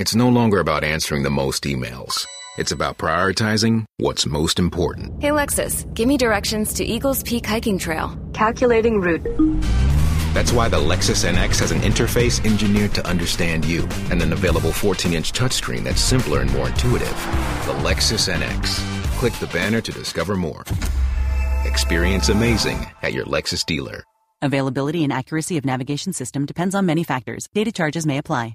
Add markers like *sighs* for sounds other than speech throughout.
It's no longer about answering the most emails. It's about prioritizing what's most important. Hey, Lexus, give me directions to Eagles Peak Hiking Trail. Calculating route. That's why the Lexus NX has an interface engineered to understand you and an available 14 inch touchscreen that's simpler and more intuitive. The Lexus NX. Click the banner to discover more. Experience amazing at your Lexus dealer. Availability and accuracy of navigation system depends on many factors. Data charges may apply.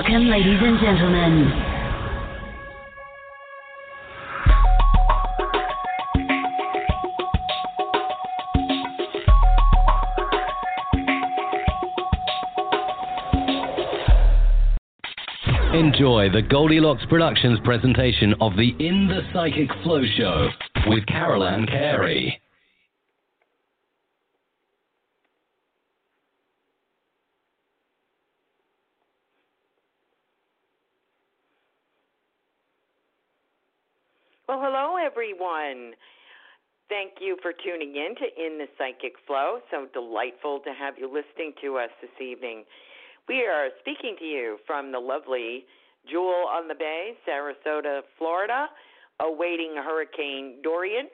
Welcome, ladies and gentlemen. Enjoy the Goldilocks Productions presentation of the In the Psychic Flow Show with Carol Ann Carey. Well, hello, everyone. Thank you for tuning in to In the Psychic Flow. So delightful to have you listening to us this evening. We are speaking to you from the lovely Jewel on the Bay, Sarasota, Florida, awaiting Hurricane Dorian.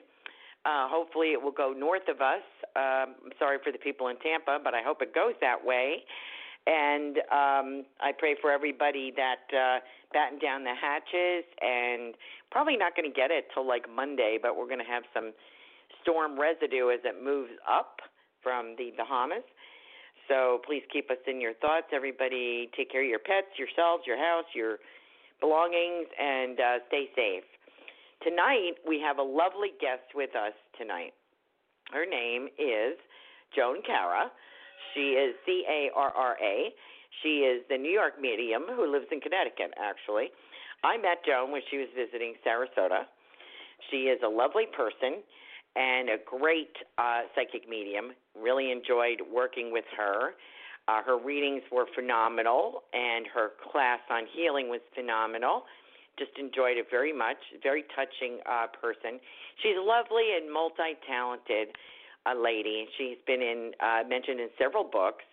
Uh, hopefully, it will go north of us. Um, sorry for the people in Tampa, but I hope it goes that way. And um, I pray for everybody that uh, batten down the hatches and probably not going to get it till like Monday, but we're going to have some storm residue as it moves up from the Bahamas. So please keep us in your thoughts. Everybody, take care of your pets, yourselves, your house, your belongings, and uh, stay safe. Tonight, we have a lovely guest with us tonight. Her name is Joan Carra. She is C A R R A. She is the New York medium who lives in Connecticut, actually. I met Joan when she was visiting Sarasota. She is a lovely person and a great uh, psychic medium. Really enjoyed working with her. Uh, her readings were phenomenal, and her class on healing was phenomenal. Just enjoyed it very much. Very touching uh, person. She's lovely and multi-talented uh, lady. She's been in uh, mentioned in several books.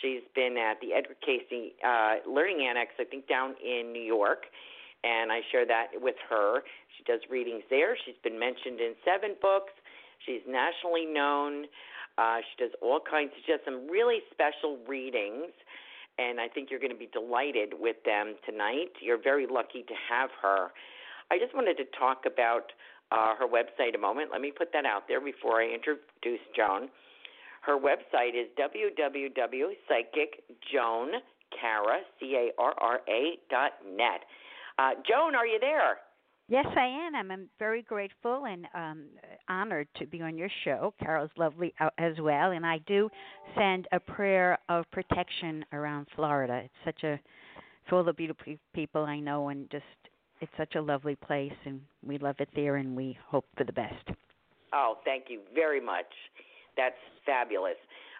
She's been at the Edgar Cayce uh, Learning Annex, I think, down in New York, and I share that with her. She does readings there. She's been mentioned in seven books. She's nationally known. Uh, she does all kinds. of just some really special readings, and I think you're going to be delighted with them tonight. You're very lucky to have her. I just wanted to talk about uh, her website a moment. Let me put that out there before I introduce Joan. Her website is www.psychicjoancarra, C-A-R-R-A dot net. Uh, Joan, are you there? Yes, I am. I'm very grateful and um, honored to be on your show. Carol's lovely uh, as well, and I do send a prayer of protection around Florida. It's such a full of beautiful people I know, and just it's such a lovely place, and we love it there, and we hope for the best. Oh, thank you very much. That's fabulous.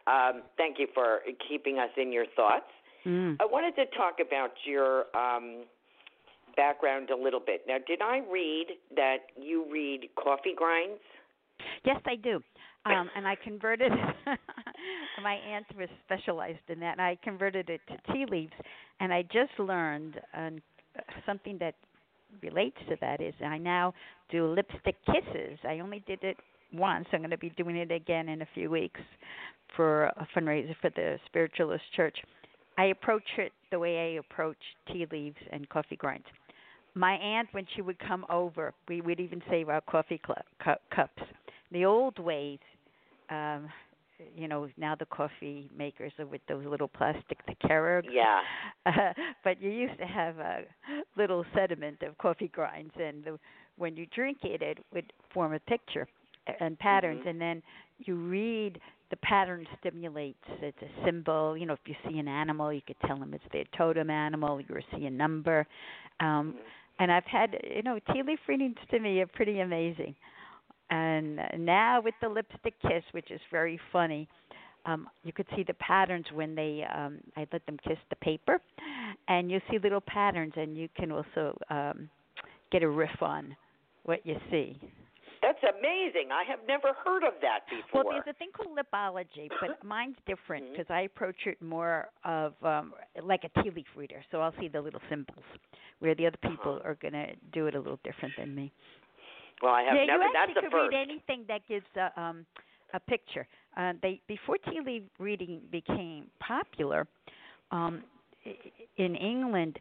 Um, thank you for keeping us in your thoughts. Mm. I wanted to talk about your um, background a little bit. Now, did I read that you read coffee grinds? Yes, I do. *laughs* Um, and I converted. *laughs* my aunt was specialized in that, and I converted it to tea leaves. And I just learned um, something that relates to that is I now do lipstick kisses. I only did it once. I'm going to be doing it again in a few weeks for a fundraiser for the Spiritualist Church. I approach it the way I approach tea leaves and coffee grinds. My aunt, when she would come over, we would even save our coffee cl- cu- cups. The old ways, um, you know, now the coffee makers are with those little plastic, the Keurig. Yeah. Uh, *laughs* but you used to have a little sediment of coffee grinds, and the, when you drink it, it would form a picture and patterns, Mm-hmm. and then you read the pattern stimulates. It's a symbol. You know, if you see an animal, you could tell them it's their totem animal. You see a number. Um, and I've had, you know, tea leaf readings to me are pretty amazing. And now with the lipstick kiss, which is very funny, um, you could see the patterns when they. Um, I let them kiss the paper, and you see little patterns, and you can also um, get a riff on what you see. That's amazing. I have never heard of that before. Well, there's a thing called lipology, but *clears throat* mine's different Mm-hmm. because I approach it more of um, like a tea leaf reader. So I'll see the little symbols, where the other people Uh-huh. are going to do it a little different than me. Well, I have yeah, never. you That's actually a could first. read anything that gives a, um, a picture. Uh, they before tea leaf reading became popular, um, i- in England,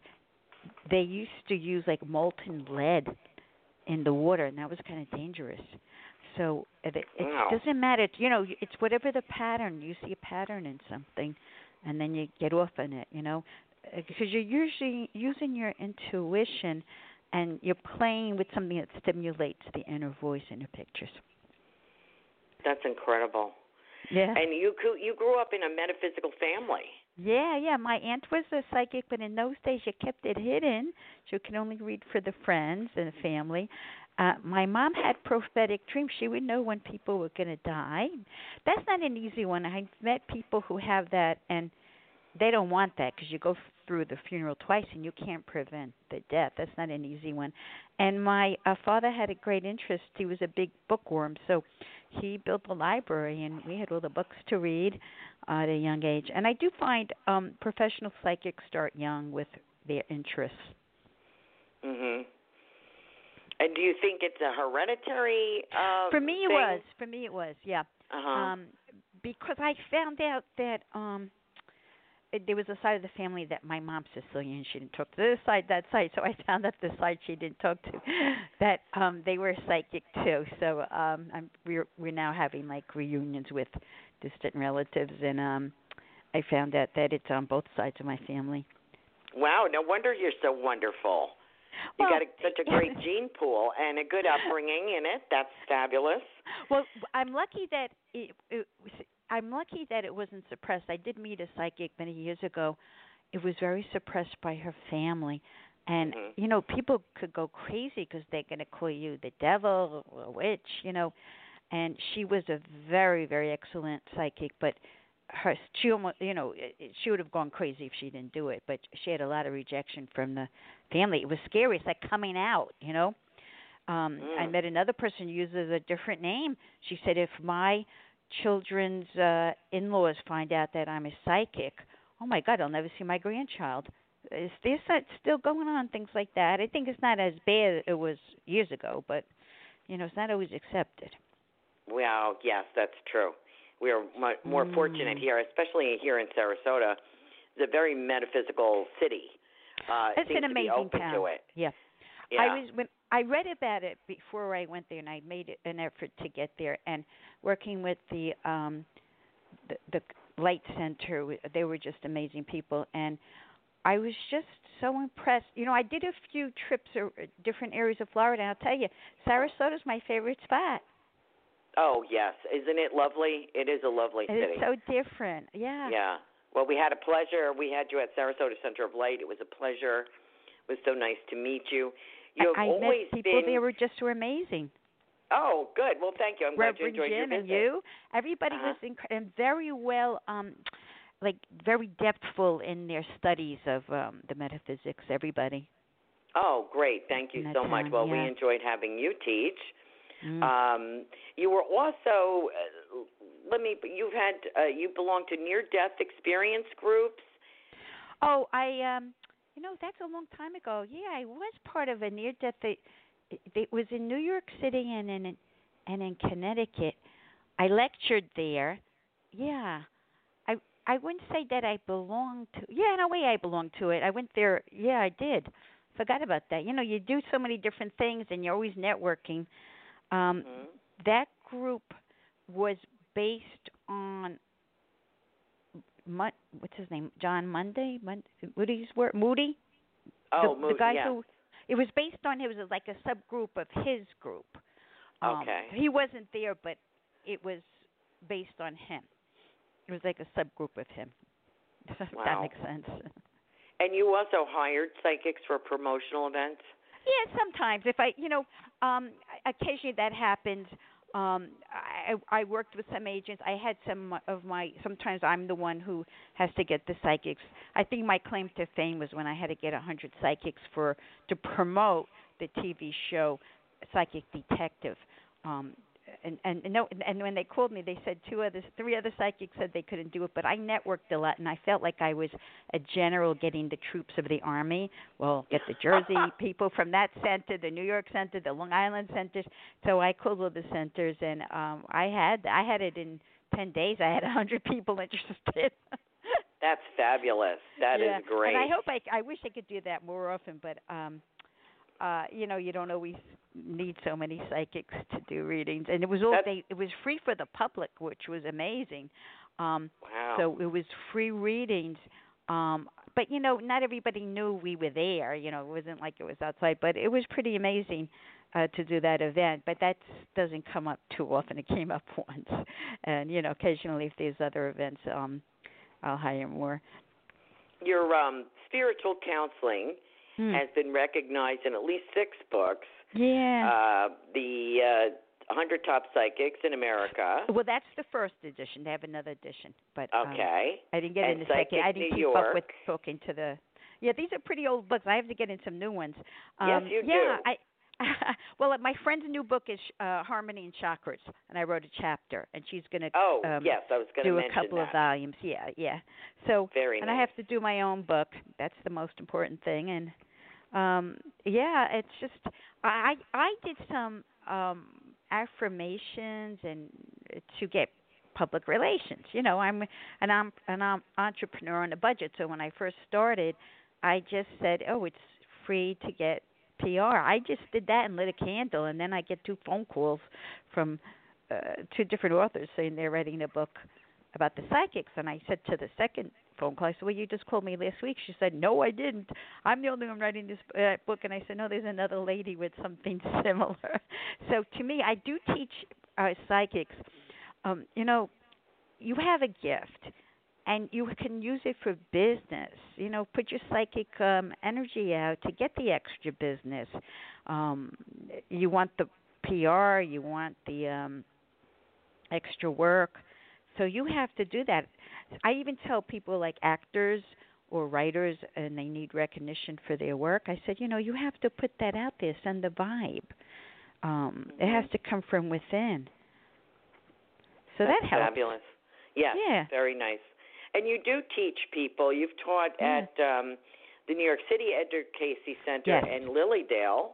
they used to use like molten lead in the water, and that was kind of dangerous. So it, it Wow. doesn't matter. You know, it's whatever the pattern. You see a pattern in something, and then you get off on it. You know, because you're usually using your intuition, and you're playing with something that stimulates the inner voice in your pictures. That's incredible. Yeah. And you you grew up in a metaphysical family. Yeah, yeah. My aunt was a psychic, but in those days you kept it hidden. She could only read for the friends and the family. Uh, my mom had prophetic dreams. She would know when people were going to die. That's not an easy one. I've met people who have that, and they don't want that because you go through the funeral twice and you can't prevent the death. That's not an easy one. And my uh, father had a great interest. He was a big bookworm, so he built a library, and we had all the books to read uh, at a young age. And I do find um, professional psychics start young with their interests. Mhm. And do you think it's a hereditary? Uh, For me, it thing? was. For me, it was. Yeah. Uh-huh. Um, because I found out that um, it- there was a side of the family that my mom's Sicilian. She didn't talk to this side, that side. So I *laughs* found out the side she didn't talk to, that um, they were psychic too. So um, I'm, we're we're now having like reunions with distant relatives, and um, I found out that it's on both sides of my family. Wow, no wonder you're so wonderful. You Well, got a, such a great *laughs* gene pool and a good upbringing in it. That's fabulous. Well, I'm lucky that it, it I'm lucky that it wasn't suppressed. I did meet a psychic many years ago. It was very suppressed by her family, and Mhm. you know people could go crazy because they're going to call you the devil or a witch, you know. And she was a very very excellent psychic, but her she almost you know she would have gone crazy if she didn't do it. But she had a lot of rejection from the family. It was scary. It's like coming out, you know. Um, I Mm. met another person who uses a different name. She said, if my children's uh, in-laws find out that I'm a psychic, oh my God, I'll never see my grandchild. Is this that still going on? Things like that. I think it's not as bad as it was years ago, but you know, it's not always accepted. Well, yes, that's true. We are mu more Mm. fortunate here, especially here in Sarasota. It's a very metaphysical city. Uh, It's seems an to be amazing open town. to it. Yeah. Yeah. I was when I read about it before I went there, and I made an effort to get there. And working with the um the, the Light Center. They were just amazing people, and I was just so impressed. You know, I did a few trips or different areas of Florida, and I'll tell you, Sarasota is my favorite spot. Oh yes, isn't it lovely? It is a lovely And city. It's so different. Yeah. Yeah. Well, we had a pleasure. We had you at Sarasota Center of Light. It was a pleasure. It was so nice to meet you. You I, met people been. there were just were amazing. Oh, good. Well, thank you. I'm glad you Reverend enjoyed Jim your and you, everybody Uh-huh. was inc- and very well, um, like very depthful in their studies of um the metaphysics. Everybody. Oh, great. Thank you so much. town, Well, we enjoyed having you teach. Mm. Um, you were also, uh, let me, you've had, uh, you belong to near death experience groups. Oh, I um, you know that's a long time ago. Yeah, I was part of a near death. It, it was in New York City and in and in Connecticut. I lectured there. Yeah. I I wouldn't say that I belonged to. Yeah, in a way I belonged to it. I went there. Yeah, I did. Forgot about that. You know, you do so many different things and you're always networking. Um Mhm. that group was based on Mon- what's his name? John Monday, Mon- Moody's work. Moody. Oh, the, Moody, the guy yeah. who it was based on. It was like a subgroup of his group. Um, Okay. He wasn't there, but it was based on him. It was like a subgroup of him. *laughs* If that makes sense. And you also hired psychics for promotional events? Yeah, sometimes if I, you know, um occasionally that happens. Um I I worked with some agents. I had some of my sometimes I'm the one who has to get the psychics. I think my claim to fame was when I had to get a 100 psychics for to promote the TV show Psychic Detective. Um and and no and when they called me they said two others three other psychics said they couldn't do it but i networked a lot and i felt like i was a general getting the troops of the army well get the jersey *laughs* people from that center the new york center the long island centers so i called all the centers and um i had i had it in ten days i had a hundred people *laughs* interested That's fabulous. That is yeah. great. And I hope I I wish I could do that more often, but um uh you know, you don't always need so many psychics to do readings. And it was all That's- they it was free for the public, which was amazing. Um Wow. so it was free readings. Um but you know, not everybody knew we were there, you know, it wasn't like it was outside, but it was pretty amazing uh to do that event. But that doesn't come up too often. It came up *laughs* once. And you know, occasionally if there's other events, um I'll hire more. Your um, spiritual counseling Hmm. has been recognized in at least six books. Yeah. Uh, the uh, 100 Top Psychics in America. Well, that's the first edition. They have another edition, but um, Okay. I didn't get And in the second. I didn't New keep York. up with talking to the. Yeah, these are pretty old books. I have to get in some new ones. Um, Yes, you yeah, do. I. *laughs* well, my friend's new book is uh, Harmony and Chakras, and I wrote a chapter, and she's going to Oh, um, yes, I was going to do a couple that. of volumes. Yeah, yeah. So, Very and I have to do my own book. That's the most important thing, and um yeah it's just i i did some um affirmations and to get public relations you know i'm an i'm an entrepreneur on a budget. So when i first started i just said oh it's free to get pr i just did that and lit a candle and then i get two phone calls from uh, two different authors saying they're writing a book about the psychics. And i said to the second phone call. I said, "Well, you just called me last week." She said, "No, I didn't. I'm the only one writing this uh, book." And I said, "No, there's another lady with something *laughs* similar." so to me, I do teach uh, psychics. Um, you know, you have a gift, and you can use it for business. You know, put your psychic um, energy out to get the extra business. Um, you want the PR. You want the um, extra work. So you have to do that. I even tell people like actors or writers and they need recognition for their work. I said, you know, you have to put that out there, send the vibe. Um, It has to come from within. So That's that helps. Fabulous. Yes, Yeah. very nice. And you do teach people. You've taught Yeah. at um, the New York City Edgar Cayce Center Yes. and Lilydale.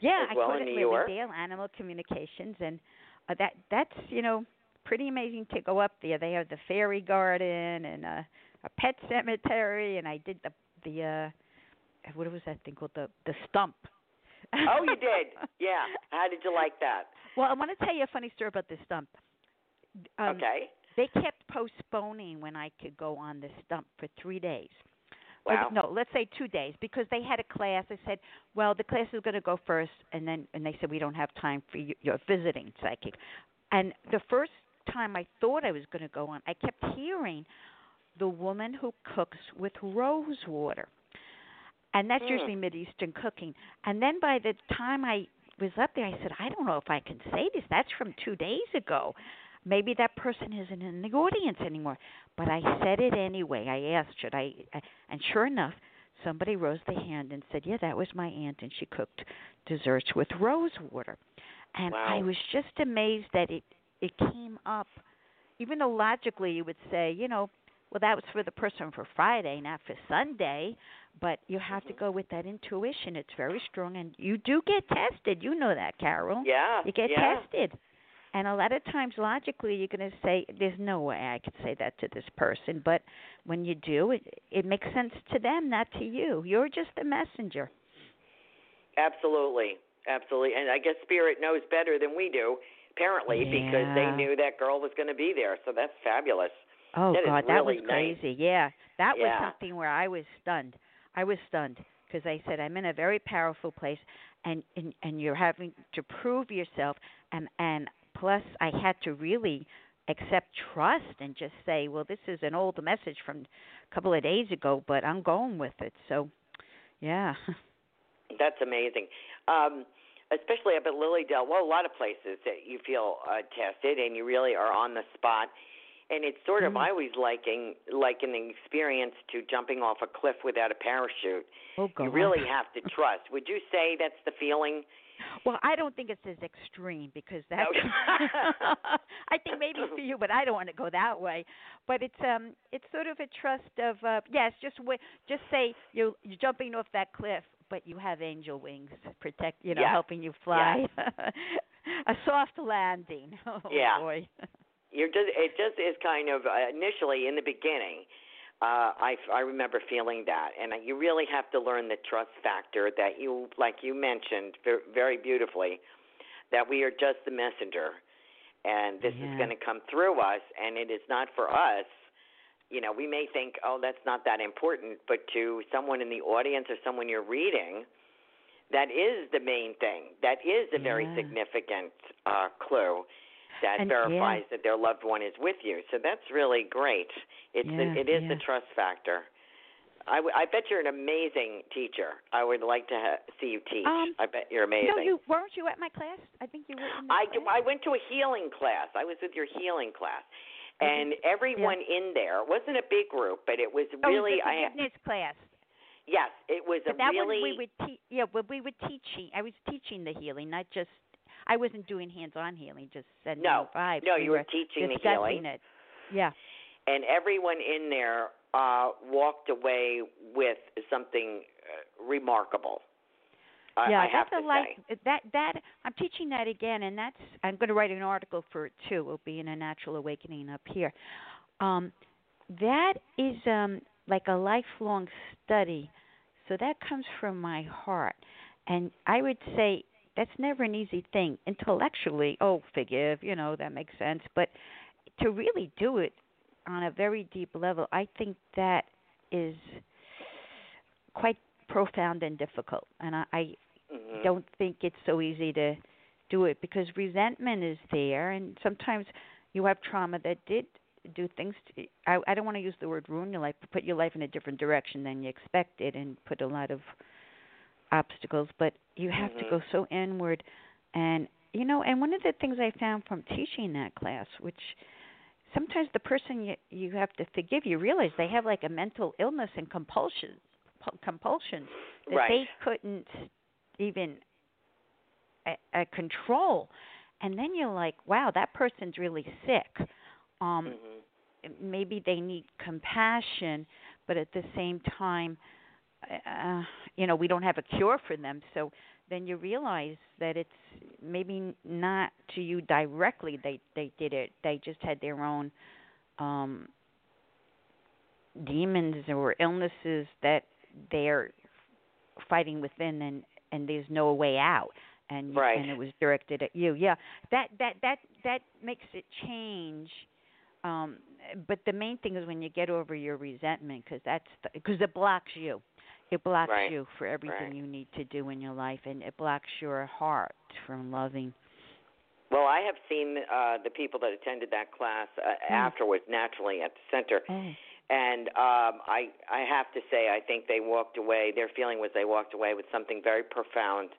Yeah, as I well taught in at New York. Lilydale Animal Communications, and uh, that that's you know pretty amazing to go up there. They have the fairy garden and a, a pet cemetery, and I did the the uh what was that thing called the the stump. Oh, you *laughs* did. Yeah. How did you like that? Well, I want to tell you a funny story about this stump. Um, okay. they kept postponing when I could go on the stump for three days. Wow. Or, no, let's say two days because they had a class. I said, well, the class is going to go first, and then and they said we don't have time for you, your visiting psychic. And the first time I thought I was going to go on, I kept hearing the woman who cooks with rose water, and that's Mm. usually Mid Eastern cooking. And then by the time I was up there, I said, I don't know if I can say this. That's from two days ago. Maybe that person isn't in the audience anymore. But I said it anyway. I asked, should I? And sure enough, somebody rose their hand and said, Yeah, that was my aunt, and she cooked desserts with rose water. And Wow. I was just amazed that it it came up, even though logically you would say, you know, well that was for the person for Friday, not for Sunday. But you have to mm-hmm. go with that intuition. It's very strong, and you do get tested. You know that, Carol. Yeah. You get yeah. tested. And a lot of times, logically, you're going to say, "There's no way I could say that to this person." But when you do, it it makes sense to them, not to you. You're just the messenger. Absolutely, absolutely. And I guess spirit knows better than we do, apparently, because they knew that girl was going to be there. So that's fabulous. Oh That God, that was really nice. crazy. Yeah, that was something where I was stunned. I was stunned because I said I'm in a very powerful place, and and and you're having to prove yourself, and and plus I had to really accept trust and just say, well, this is an old message from a couple of days ago, but I'm going with it. So, yeah. *laughs* That's amazing. Um, especially up at Lilydale. Well, a lot of places that you feel uh, tested and you really are on the spot. And it's sort of Mm. I always liking like an experience to jumping off a cliff without a parachute. Oh God. You really *laughs* have to trust. Would you say that's the feeling? Well, I don't think it's as extreme because that's. Okay. *laughs* I think maybe for you, but I don't want to go that way. But it's um, it's sort of a trust of uh, yes, just w- just say you you're jumping off that cliff, but you have angel wings protect, you know, Yeah. helping you fly. *laughs* a soft landing. *laughs* Oh Yeah. boy. You're just it just is kind of uh, initially in the beginning. Uh, I I remember feeling that, and you really have to learn the trust factor that you like you mentioned very beautifully, that we are just the messenger, and this is going to come through us, and it is not for us. You know, we may think, oh, that's not that important, but to someone in the audience or someone you're reading, that is the main thing. That is a very significant uh, clue that And- verifies yeah. that their loved one is with you. So that's really great. It's Yeah, the, it is yeah. the trust factor. I, w- I bet you're an amazing teacher. I would like to ha- see you teach. Um, I bet you're amazing. No, you weren't you at my class? I think you were. I, class. I went to a healing class. I was with your healing class. And everyone in there wasn't a big group, but it was oh, really the I forgiveness class. yes, it was a But that really one we would teach. Yeah, but we were teaching. I was teaching the healing, not just. I wasn't doing hands-on healing, just sending No, vibes. no, we you were teaching the healing. it. Yeah. and everyone in there uh, walked away with something uh, remarkable. I, yeah, I have that's a like say. that. That I'm teaching that again, and that's I'm going to write an article for it too. It'll be in a natural awakening up here. Um, that is um, like a lifelong study, so that comes from my heart, and I would say that's never an easy thing intellectually. Oh, forgive, you know that makes sense, but to really do it on a very deep level, I think that is quite profound and difficult. And I, I Mhm. don't think it's so easy to do it because resentment is there, and sometimes you have trauma that did do things. To, I, I don't want to use the word ruin your life, but put your life in a different direction than you expected, and put a lot of obstacles. But you have to Mhm. go so inward, and you know. And one of the things I found from teaching that class, which sometimes the person you you have to forgive, you realize they have like a mental illness and compulsions, pu- compulsions that Right. they couldn't even uh, uh, control. And then you're like, wow, that person's really sick. Um, Mhm. Maybe they need compassion, but at the same time, uh, you know, we don't have a cure for them. So then you realize that it's maybe not to you directly. They they did it. They just had their own um, demons or illnesses that they're fighting within, and and there's no way out. And Right. and it was directed at you. Yeah, that that that that makes it change Um, but the main thing is when you get over your resentment, because that's because it blocks you. It blocks Right. you for everything Right. you need to do in your life, and it blocks your heart from loving. Well, I have seen uh, the people that attended that class uh, afterwards, naturally at the center, Oh. And um, I I have to say I think they walked away. Their feeling was they walked away with something very profound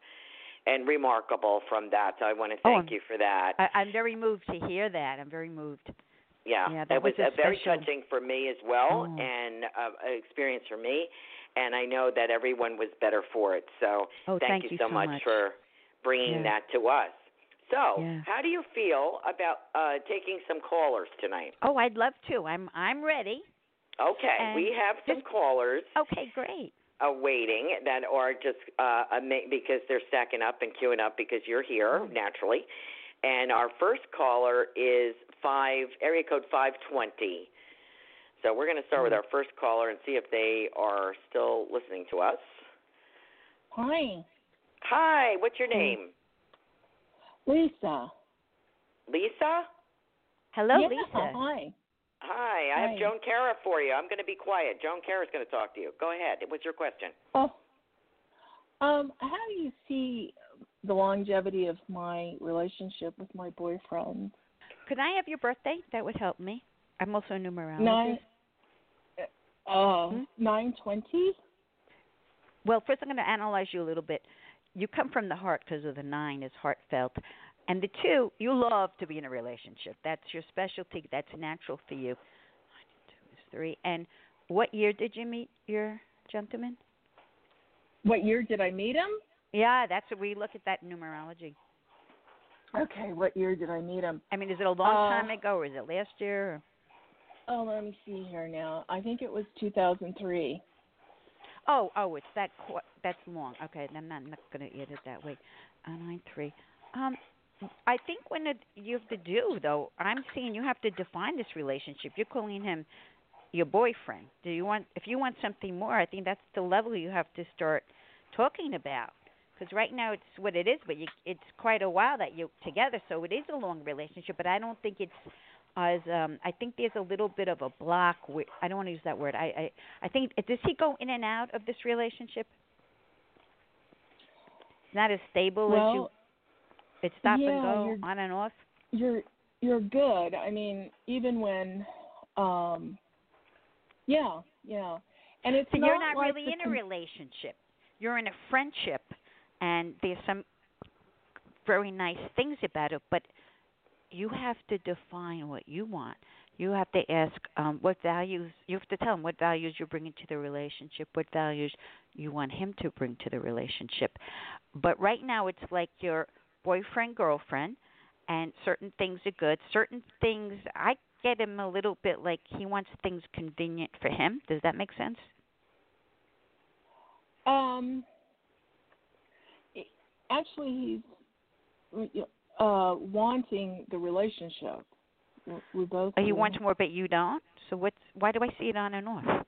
and remarkable from that. So I want to Oh, thank you for that. I, I'm very moved to hear that. I'm very moved. yeah, yeah, that it was, was a very special- touching for me as well, Oh. and uh, an experience for me. And I know that everyone was better for it. So Oh, thank you you so, so much, much. for bringing Yeah. that to us. So, Yeah. how do you feel about uh, taking some callers tonight? Oh, I'd love to. I'm I'm ready. Okay, And we have some callers Okay, great. awaiting that are just uh, because they're stacking up and queuing up because you're here Mm. naturally. And our first caller is five area code five twenty. So we're going to start with our first caller and see if they are still listening to us. Hi, Hi, what's your Mm. name? Lisa. Lisa? Hello, yeah, Lisa. Hi. Hi, I Hi. have Joan Carra for you. I'm going to be quiet. Joan Carra's going to talk to you. Go ahead. What's your question? Oh, um, how do you see the longevity of my relationship with my boyfriend? Could I have your birthday? That would help me. I'm also a numerologist. Nine. Uh, Hmm? nine twenty. Well, first I'm going to analyze you a little bit. You come from the heart because of the nine is heartfelt, and the two you love to be in a relationship. That's your specialty. That's natural for you. Two is three. And what year did you meet your gentleman? What year did I meet him? Yeah, that's what we look at that numerology. Okay, what year did I meet him? I mean, is it a long Uh, time ago, or is it last year? Or? Oh, let me see here now. I think it was 2003. Oh, oh, it's that qu- that's long. Okay, then I'm not, not going to add it that way. Uh, nine three. Um, I think when it, you have to do though, I'm seeing you have to define this relationship. You're calling him your boyfriend. Do you want? If you want something more, I think that's the level you have to start talking about. Because right now it's what it is, but you, it's quite a while that you're together, so it is a long relationship. But I don't think it's as um I think there's a little bit of a block. With, I don't want to use that word. I I I think does he go in and out of this relationship? Not as stable as you. It's stop yeah, and go, on and off. You're you're good. I mean, even when, um, yeah, yeah, and it's So not you're not like really in a relationship. You're in a friendship, and there's some very nice things about it. But you have to define what you want. You have to ask um, what values. You have to tell him what values you're bringing to the relationship. What values you want him to bring to the relationship. But right now, it's like your boyfriend girlfriend, and certain things are good. Certain things I get him a little bit like he wants things convenient for him. Does that make sense? Um, actually, he's uh wanting the relationship. We- We both. Oh, he wants more, but you don't. So what's why do I see it on and off?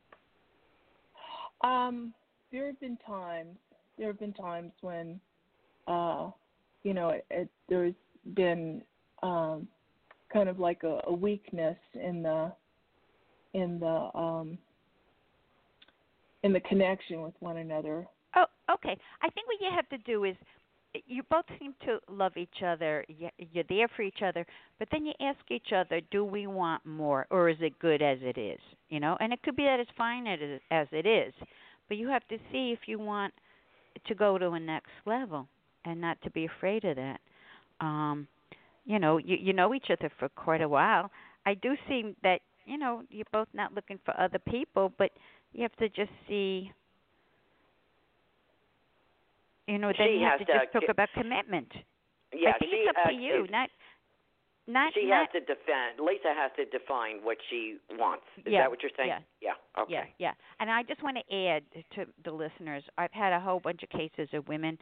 Um, there have been times. There have been times when, uh, you know, it, it, there's been um, kind of like a, a weakness in the in the um, in the connection with one another. Oh, okay. I think what you have to do is you both seem to love each other. You- You're there for each other, but then you ask each other, do we want more or is it good as it is? You know, and it could be that it's fine as it is, but you have to see if you want to go to a next level and not to be afraid of that. Um, you know, you you know each other for quite a while. I do see that, you know, you're both not looking for other people, but you have to just see you know, then She you have to to just talk about commitment. Yeah, I think she, it's up uh, to you, not not she not has to defend. Lisa has to define what she wants. Is Yeah, that what you're saying? yeah. Okay. Yeah, yeah. And I just want to add to the listeners, I've had a whole bunch of cases of women,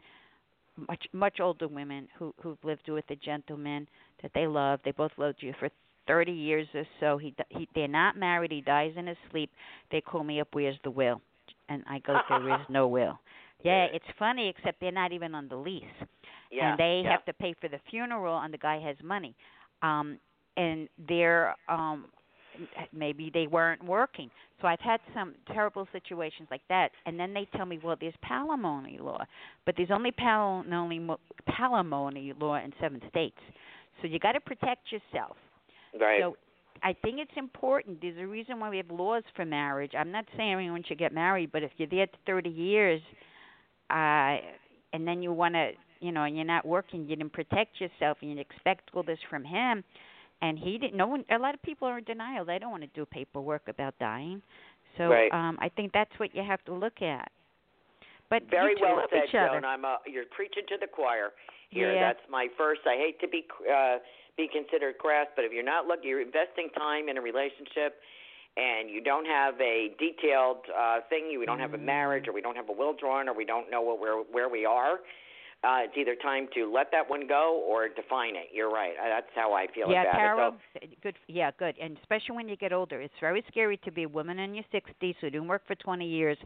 much much older women who who've lived with a gentleman that they love. They both loved you for 30 years or so. He he they're not married. He dies in his sleep. They call me up. Where's the will? And I go, there is *laughs* no will. Yeah, it's funny, except they're not even on the lease, Yeah. and they yeah. have to pay for the funeral, and the guy has money. Um, and they're um maybe they weren't working. So I've had some terrible situations like that, and then they tell me, well, there's palimony law, but there's only palimony palimony law in seven states. So you got to protect yourself. Right. So I think it's important. There's a reason why we have laws for marriage. I'm not saying everyone should get married, but if you're there 30 years, uh, and then you want to, you know, and you're not working, you didn't protect yourself, and you expect all this from him, and he didn't. No one. A lot of people are in denial. They don't want to do paperwork about dying. So Right. um, I think that's what you have to look at. But Very well said. Joan. I'm uh, you're preaching to the choir here. Yeah. That's my first. I hate to be uh, be considered crass, but if you're not looking, you're investing time in a relationship, and you don't have a detailed uh, thing. You we don't have a marriage, or we don't have a will drawn, or we don't know what where where we are. Uh, it's either time to let that one go or define it. You're right. Uh, That's how I feel yeah, about Carol, it. So, good. Yeah, good. And especially when you get older, it's very scary to be a woman in your 60s who didn't work for 20 years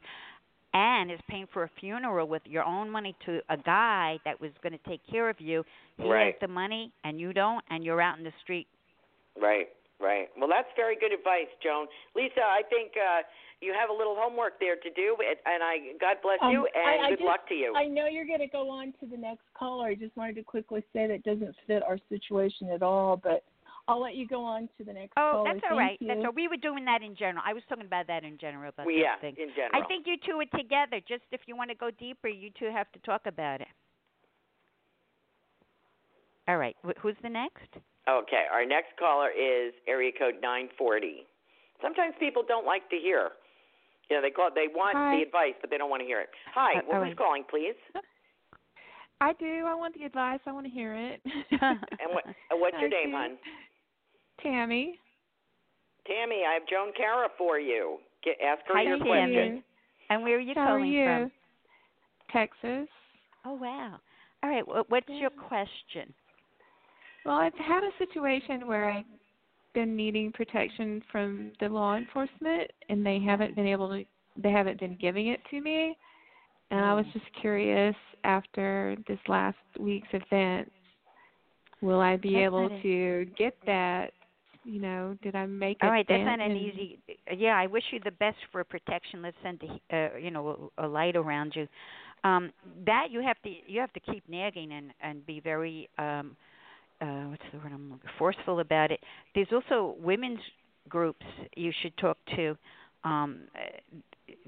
and is paying for a funeral with your own money to a guy that was going to take care of you. He Right. has the money and you don't, and you're out in the street. Right, right. Well, that's very good advice, Joan. Lisa, I think uh, you have a little homework there to do, and- and I God bless Um, you, and I, I good just, luck to you. I know you're going to go on to the next caller. I just wanted to quickly say that doesn't fit our situation at all, but I'll let you go on to the next Oh, caller. that's all Thank right. You. That's all. We were doing that in general. I was talking about that in general. About Well, those yeah, in general. I think you two are together. Just if you want to go deeper, you two have to talk about it. All right. Wh- who's the next? Okay, our next caller is area code 940. Sometimes people don't like to hear. You know, they call they want Hi. the advice, but they don't want to hear it. Hi, Uh, well, all who's calling, please? I do. I want the advice. I want to hear it. *laughs* And what, what's your I name, do. hon? Tammy. Tammy, I have Joan Carra for you. Get, ask her Hi, your Tammy. question. And where are you How are calling you? from? Texas. Oh wow. All right. wh- What's your question? Well, I've had a situation where I've been needing protection from the law enforcement, and they haven't been able to. They haven't been giving it to me, and I was Mm. just curious after this last week's event, will I be That's able to get that? You know, did I make All a right. That's not an easy. Yeah, I wish you the best for protection. Let's send a, uh, you know a, a light around you. Um, that you have to you have to keep nagging and and be very um, uh, what's the word I'm looking forceful about it. There's also women's groups you should talk to um,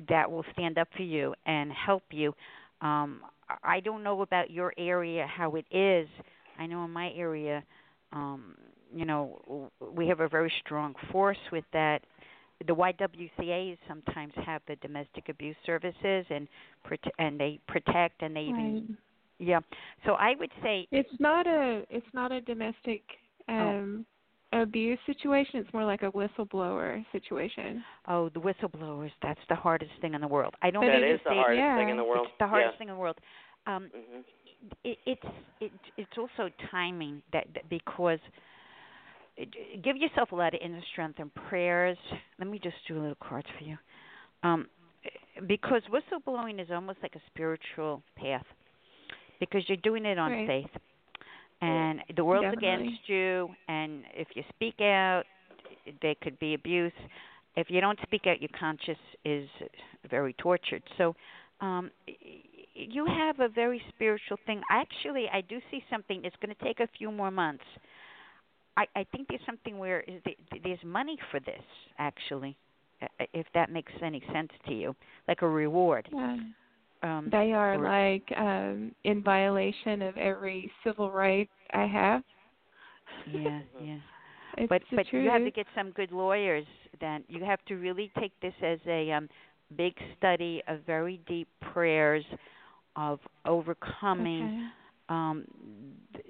that will stand up for you and help you. Um, I don't know about your area how it is. I know in my area, um, you know, we have a very strong force with that. The YWCA's sometimes have the domestic abuse services and and they protect and they even. Yeah. So I would say It's not a it's not a domestic Oh. um abuse situation. It's more like a whistleblower situation. Oh, the whistleblowers, that's the hardest thing in the world. I don't But That is the hardest yeah. thing in the world. It's the hardest yeah. thing in the world. Um hmm it, it's it, it's also timing that, that because it, give yourself a lot of inner strength and prayers. Let me just do a little cards for you. Um because whistleblowing is almost like a spiritual path because you're doing it on Right. faith. And the world's Definitely. against you and if you speak out there could be abuse. If you don't speak out your conscience is very tortured. So um you have a very spiritual thing. Actually, I do see something. It's going to take a few more months. I I think there's something where there's money for this actually, uh, if that makes any sense to you, like a reward. Yeah. Um, They are or- like um in violation of every civil right I have. yeah, *laughs* yeah. It's but but truth. you have to get some good lawyers. Then you have to really take this as a um, big study of very deep prayers of overcoming. Okay. Um,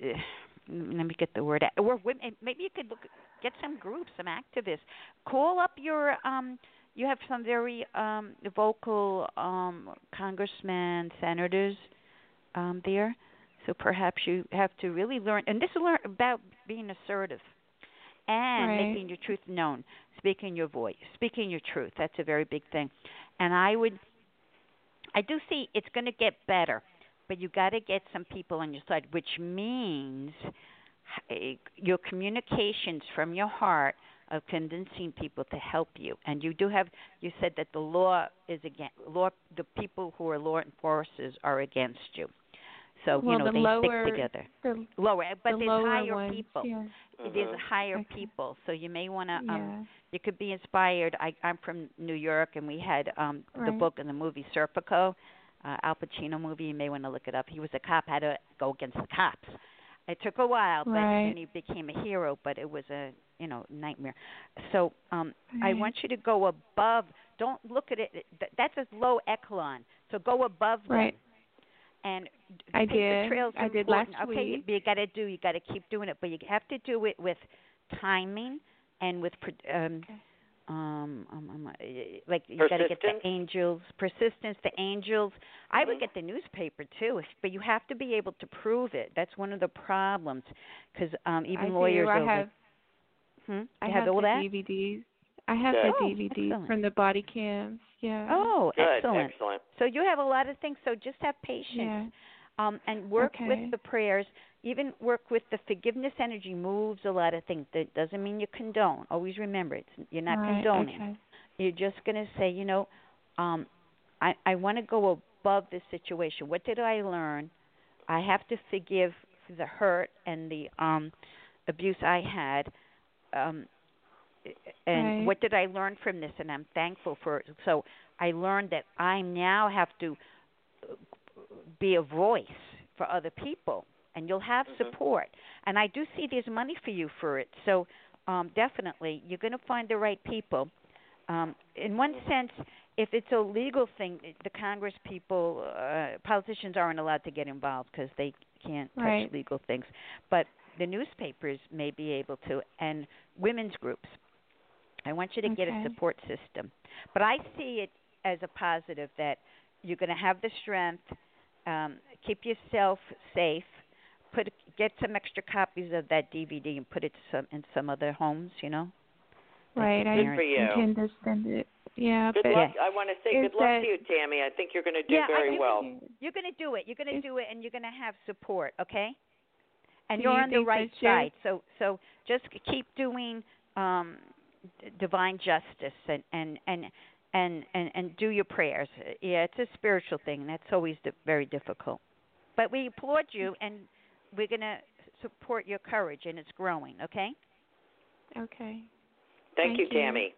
th- *sighs* let me get the word. out. Or women, maybe you could look get some groups, some activists. Call up your. Um, you have some very um, vocal um, congressmen, senators um, there. So perhaps you have to really learn, and this is learn about being assertive and Right. making your truth known, speaking your voice, speaking your truth. That's a very big thing. And I would, I do see it's going to get better, but you got to get some people on your side, which means eh, your communications from your heart of convincing people to help you. And you do have you said that the law is against law the people who are law enforcers are against you. So well, you know the they lower, stick together. The, lower, but the there's lower higher ones, people. Yeah. There's higher Okay. people, so you may want to. Um, Yeah. You could be inspired. I, I'm from New York, and we had um the book and the movie Serpico, uh, Al Pacino movie. You may want to look it up. He was a cop, had to go against the cops. It took a while, but Right. then he became a hero. But it was a you know nightmare. So um I want you to go above. Don't look at it. th- That's a low echelon. So go above them Right. and d- I did. trails are I did important. last okay, week. but you got to do. You got to keep doing it, but you have to do it with timing and with um, um, um, um uh, like you got to get the angels, persistence, the angels. I would get the newspaper too, but you have to be able to prove it. That's one of the problems because um, even I do. lawyers I are have. hmm? I you have, have all the that. DVDs. I have Good. the Oh, DVDs excellent. from the body cams. Yeah. Oh, Good, excellent. excellent. So you have a lot of things. So just have patience. Yeah. um, and work Okay. with the prayers. Even work with the forgiveness energy moves a lot of things. That doesn't mean you condone. Always remember, it's you're not Right, condoning. Okay. You're just going to say, you know, um, I I want to go above this situation. What did I learn? I have to forgive the hurt and the um, abuse I had. Um, and Right. what did I learn from this? And I'm thankful for it. So I learned that I now have to be a voice for other people and you'll have support. And i do see there's money for you for it. So um definitely you're going to find the right people. Um in one sense if it's a legal thing the congress people uh politicians aren't allowed to get involved because they can't touch Right. legal things. But the newspapers may be able to and women's groups. I want you to get a support system. But i see it as a positive that you're going to have the strength um, keep yourself safe. Put get some extra copies of that DVD and put it some in some other homes. You know. Right. your I Good for you. intend to send it. Yeah, Good but luck. I want to say good luck that- to you, Tammy. I think you're going to do yeah, very I, well. You're going to do it. You're going to do it, and you're going to have support. Okay. And Do you're you on the right side. So so just keep doing um, d- divine justice and and and. And, and and do your prayers. Yeah, it's a spiritual thing. That's always di- very difficult. But we applaud you, and we're going to support your courage, and it's growing. Okay. Okay. Thank, Thank you, you. Tammy.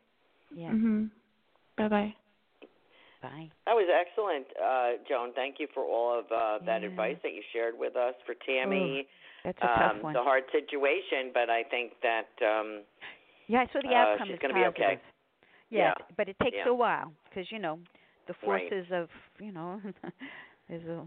Yeah. Mhm. Bye bye. Bye. That was excellent, uh, Joan. Thank you for all of uh, that Yeah. advice that you shared with us for Tammy. That's a tough um, one. It's a hard situation, but I think that um, Yeah, so the uh, outcome she's is gonna be positive. okay. Yeah, Yeah. but it takes Yeah. a while because you know the Right. forces of you know *laughs* there's a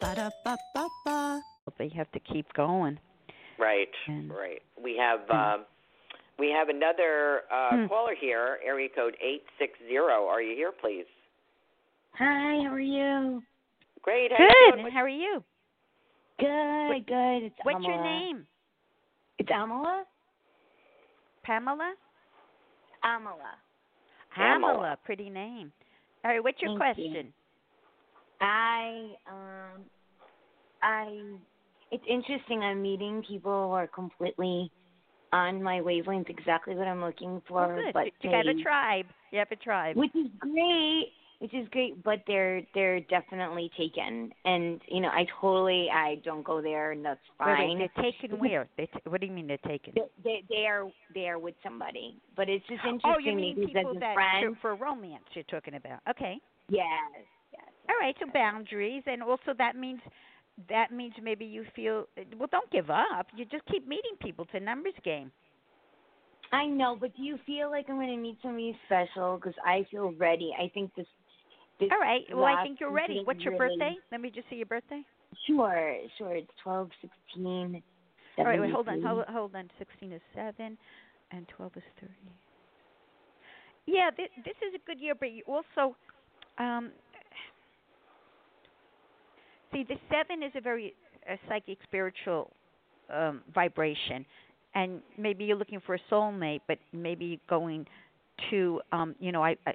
Ba-da-ba-ba-ba. They have to keep going. right, right. We have um, we have another uh, Hmm. caller here, area code eight six zero. Are you here, please? Hi, how are you? Great. How Good. doing? And how are you? Good, good. It's What's your name? It's Amala. Pamela. Amala. Pamela, pretty name. All right, what's your Thank you. I um I it's interesting I'm meeting people who are completely on my wavelength exactly what I'm looking for. good. But you you got a tribe. You have a tribe. Which is great. Which is great, but they're they're definitely taken. And, you know, I totally I don't go there and that's Wait, wait, fine. they're taken where? They t- what do you mean they're taken? They, they they are they are with somebody, but it's just interesting Oh, you mean people that friend, for, for romance you're talking about? Okay. yes, All right, so boundaries, and also that means that means maybe you feel well. Don't give up. You just keep meeting people. It's a numbers game. I know, but do you feel like I'm going to meet somebody special? Because I feel ready. I think this. this All right. Well, I think you're ready. What's your really- birthday? Let me just see your birthday. Sure, sure. It's twelve sixteen. All right. Wait, hold on. Hold, hold on. Sixteen is seven. and 12 is 30. Yeah, this, this is a good year, but you also um, see the seven is a very a psychic spiritual um, vibration, and maybe you're looking for a soulmate, but maybe going to um, you know I, I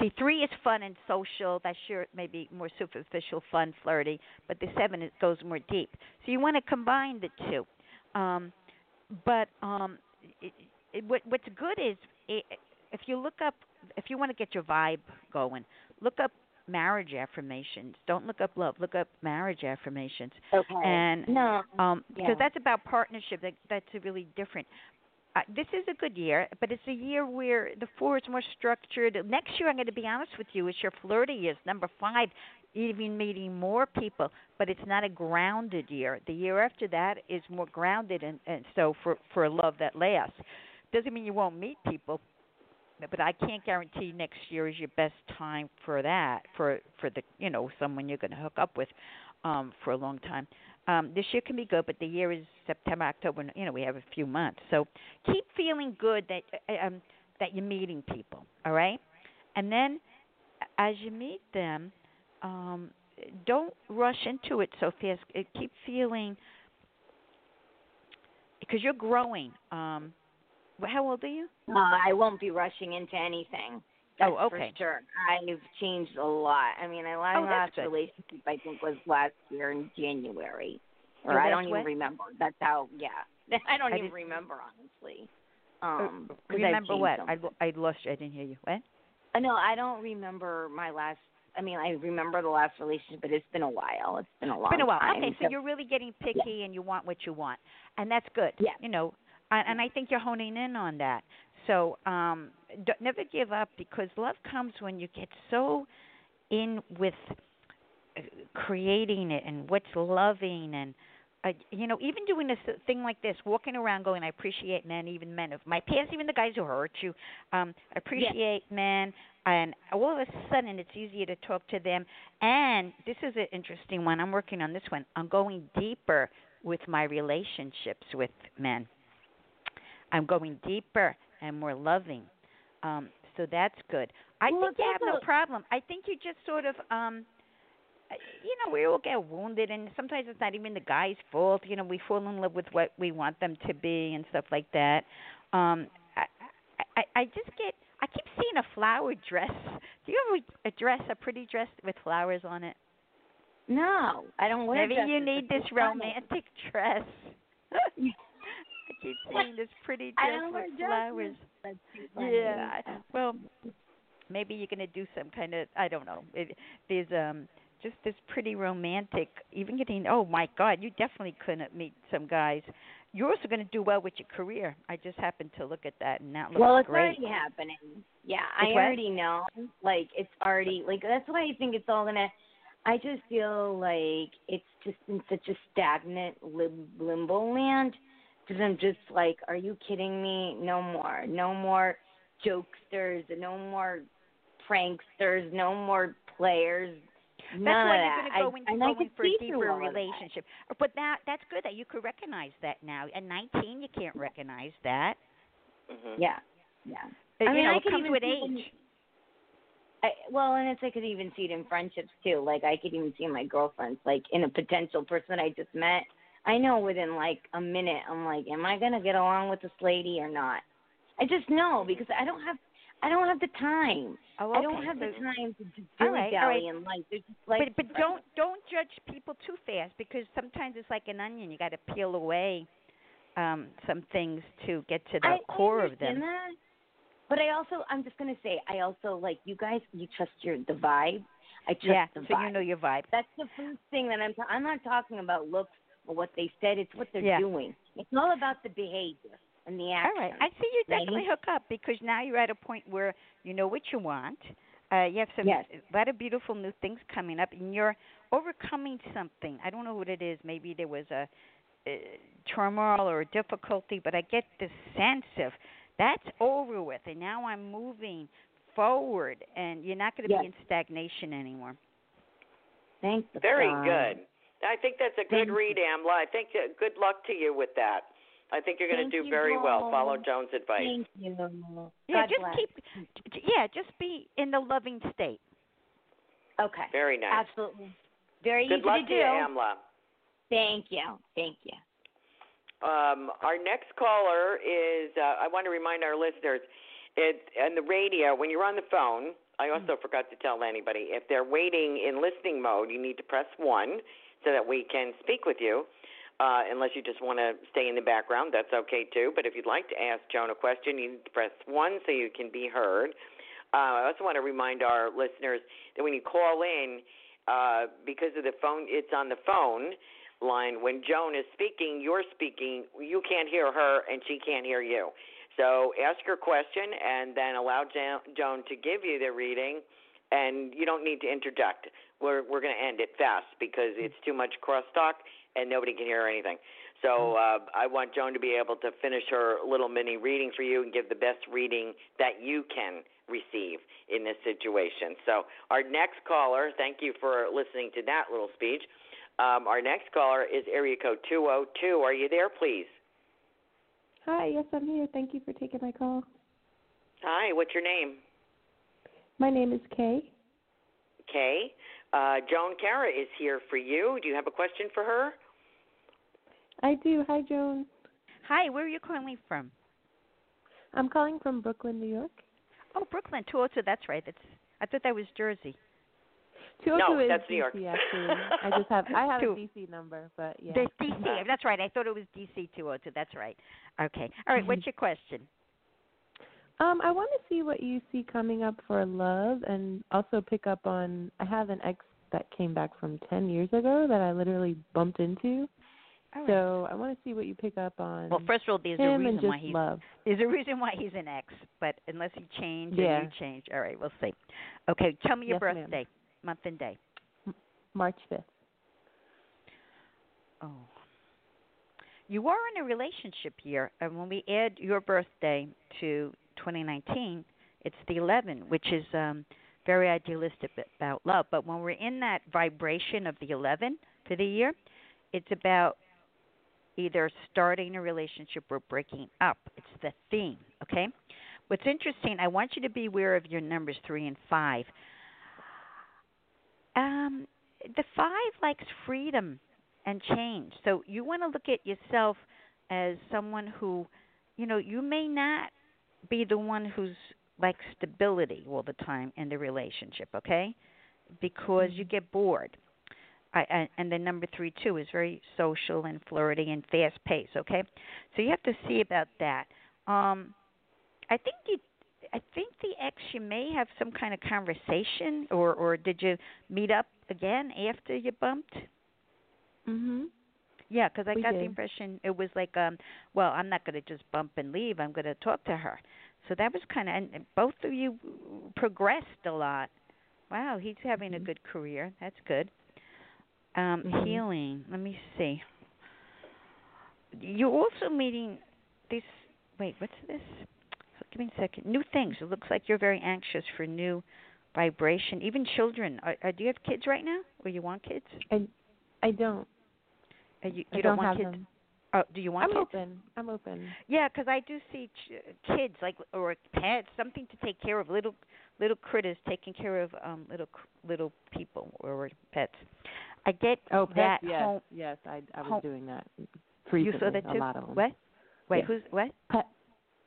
see three is fun and social. That's your maybe more superficial, fun, flirty, but the seven it goes more deep. So you want to combine the two. Um, but um, it, it, what, what's good is it, if you look up, if you want to get your vibe going, look up marriage affirmations. Don't look up love. Look up marriage affirmations. Okay. And no, um, yeah. because that's about partnership. That that's a really different. Uh, this is a good year, but it's a year where the four is more structured. Next year, I'm going to be honest with you, it's your flirty years. Number five, even meeting more people, but it's not a grounded year. The year after that is more grounded, and, and so for for a love that lasts. Doesn't mean you won't meet people, but I can't guarantee next year is your best time for that for for the you know someone you're going to hook up with um for a long time. Um this year can be good, but the year is September, October, you know, we have a few months. So keep feeling good that uh, um that you're meeting people, all right? And then as you meet them, um don't rush into it so fast. Uh, Keep feeling because you're growing. Um how old are you? Uh, I won't be rushing into anything. That's Oh, okay. For sure. I've changed a lot. I mean, I my Oh, last relationship I think was last year in January, Oh, or I don't even what? remember. That's how. Yeah, *laughs* I don't I even remember honestly. Uh, Um, I've remember what? so I, I lost you. I didn't hear you. What? Uh, no, I don't remember my last. I mean, I remember the last relationship, but it's been a while. It's been a long It's been a while. time. Okay, so you're really getting picky and you want what you want, and that's good. Yeah. You know, and, and I think you're honing in on that. So um, don't, never give up because love comes when you get so in with uh, creating it and what's loving and. Uh, you know, even doing this thing like this, walking around going, I appreciate men, even men of my past, even the guys who hurt you. Um, I appreciate men, and all of a sudden it's easier to talk to them. And this is an interesting one. I'm working on this one. I'm going deeper with my relationships with men. I'm going deeper and more loving. Um, so that's good. I Well, think you have no problem. I think you just sort of um uh, you know, we all get wounded and sometimes it's not even the guy's fault. You know, we fall in love with what we want them to be and stuff like that. Um I I, I just get I keep seeing a flower dress. Do you have a, a dress, a pretty dress with flowers on it? No, I don't wear Maybe you need this funny. romantic *laughs* dress. I keep seeing this pretty dress with flowers. That's too funny. Yeah. I- Well, maybe you're gonna do some kind of I don't know. It, there's um just this pretty romantic. Even getting oh my God, you definitely couldn't meet some guys. You're also going to do well with your career. I just happened to look at that, and that looks well, it's great. already happening. Yeah, I what? already know. Like it's already like that's why I think it's all gonna. I just feel like it's just in such a stagnant lim- limbo land because I'm just like, are you kidding me? No more, no more jokesters, no more pranksters, no more players. That's None why of you're going to go I, into and I going could for a see through deeper all of that. relationship. But that that's good that you could recognize that now. At 19, you can't recognize that. Mm-hmm. Yeah, yeah. I you mean, know, I it could comes even with see it in- I, well, and it's I could even see it in friendships too. Like I could even see in my girlfriends, like in a potential person I just met. I know within like a minute, I'm like, am I gonna get along with this lady or not? I just know because I don't have, I don't have the time. Oh, I don't okay. have the time to dilly right, all right. dally in life. There's just like, but but don't don't judge people too fast because sometimes it's like an onion. You got to peel away um some things to get to the I, core I of them. That, but I also, I'm just gonna say, I also like you guys. You trust your the vibe. I trust Yeah, the so vibe. you know your vibe. That's the first thing that I'm. Ta- I'm not talking about looks or what they said. It's what they're Yeah. doing. It's all about the behavior and the All action. right, I see you Ladies? definitely hook up because now you're at a point where you know what you want. Uh, you have some Yes. a lot of beautiful new things coming up, and you're overcoming something. I don't know what it is. Maybe there was a, uh turmoil or a difficulty, but I get the sense of that's over with, and now I'm moving forward, and you're not going to Yes. be in stagnation anymore. Thank the Very God. good. I think that's a good Thank read, Amla. I think uh, good luck to you with that. I think you're going to do you very well. Follow Joan's advice. Thank you. Yeah, just bless. keep. Yeah, just be in the loving state. Okay. Very nice. Absolutely. Very Good easy luck to to do. you, Amla. Thank you. Thank you. Um, our next caller is. Uh, I want to remind our listeners, it on the radio when you're on the phone. I also forgot to tell anybody if they're waiting in listening mode, you need to press one so that we can speak with you. Uh, unless you just want to stay in the background, that's okay too. But if you'd like to ask Joan a question, you need to press one so you can be heard. Uh, I also want to remind our listeners that when you call in, uh, because of the phone, it's on the phone line. When Joan is speaking, you're speaking. You can't hear her, and she can't hear you. So ask your question, and then allow Jo- Joan to give you the reading. And you don't need to interject. We're we're going to end it fast because it's too much crosstalk, and nobody can hear anything. So uh, I want Joan to be able to finish her little mini reading for you and give the best reading that you can receive in this situation. So our next caller, thank you for listening to that little speech. Um, our next caller is area code 202. Are you there, please? Hi, yes, I'm here. Thank you for taking my call. Hi, what's your name? My name is Kay. Kay. Uh, Joan Carra is here for you. Do you have a question for her? I do. Hi, Joan. Hi, where are you calling from? I'm calling from Brooklyn, New York. Oh, Brooklyn, 202. That's right. That's. I thought that was Jersey. 202 No, is that's DC, New York. actually. I just have I have a DC number, but yeah. That's DC. That's right. I thought it was DC 202. That's right. Okay. All right. What's *laughs* your question? Um, I want to see what you see coming up for love, and also pick up on. I have an ex that came back from ten years ago that I literally bumped into. Right. So I want to see what you pick up on. Well, first of all, there's a reason why he's love. there's a reason why he's an ex. But unless he changed or Yeah. you change, all right, we'll see. Okay, tell me your Yes, ma'am. birthday, month and day. March fifth. Oh. You are in a relationship year, and when we add your birthday to 2019, it's the 11, which is um, very idealistic about love. But when we're in that vibration of the 11 for the year, it's about either starting a relationship or breaking up. It's the theme, okay? What's interesting, I want you to be aware of your numbers 3 and 5. Um, the 5 likes freedom and change. So you want to look at yourself as someone who, you know, you may not be the one who's like stability all the time in the relationship, okay? Because you get bored. I, I, and then number three too is very social and flirty and fast paced. Okay, so you have to see about that. Um, I think you, I think the ex you may have some kind of conversation, or or did you meet up again after you bumped? Mhm. Yeah, because I We got the impression it was like, um, well, I'm not going to just bump and leave. I'm going to talk to her. So that was kind of, and both of you progressed a lot. Wow, he's having a good career. That's good. Um, Mhm. Healing. Let me see. You're also meeting this. Wait, what's this? Give me a second. New things. It looks like you're very anxious for new vibration. Even children. Are, are, do you have kids right now, or you want kids? I I don't. Uh, you you don't want have kids? them. Oh, do you want I'm kids? open. I'm open. Yeah, 'cause I do see ch- kids like or pets, something to take care of, little little critters taking care of um little little people or pets. I get Oh, that pets, yes, home. yes, I I was home- doing that. You saw recently, that too? A lot of them. What? Wait, Yeah. who's what? Pet,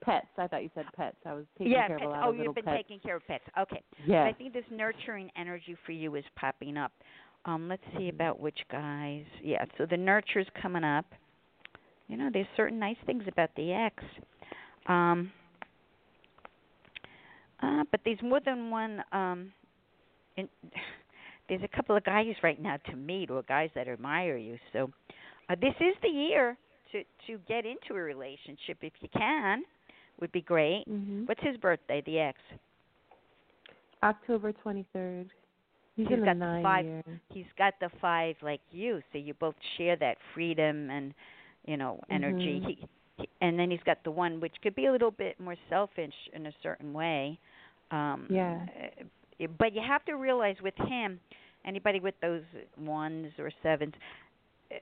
pets. I thought you said pets. I was taking yeah, care of pets. a lot oh, of you've been pets. taking care of pets. Okay. Yeah. I think this nurturing energy for you is popping up. Um, let's see about which guys. Yeah, so the nurture's coming up. You know, there's certain nice things about the ex. Um, uh, but there's more than one. Um, in, *laughs* there's a couple of guys right now to meet, or guys that admire you. So uh, this is the year to to get into a relationship if you can. Would be great. Mm-hmm. What's his birthday? The ex. October 23rd. He's, He's got the five. year. He's got the five like you, so you both share that freedom and you know energy. Mhm. He, he, and then he's got the one which could be a little bit more selfish in a certain way. Um, Yeah. uh, But you have to realize with him, anybody with those ones or sevens, uh,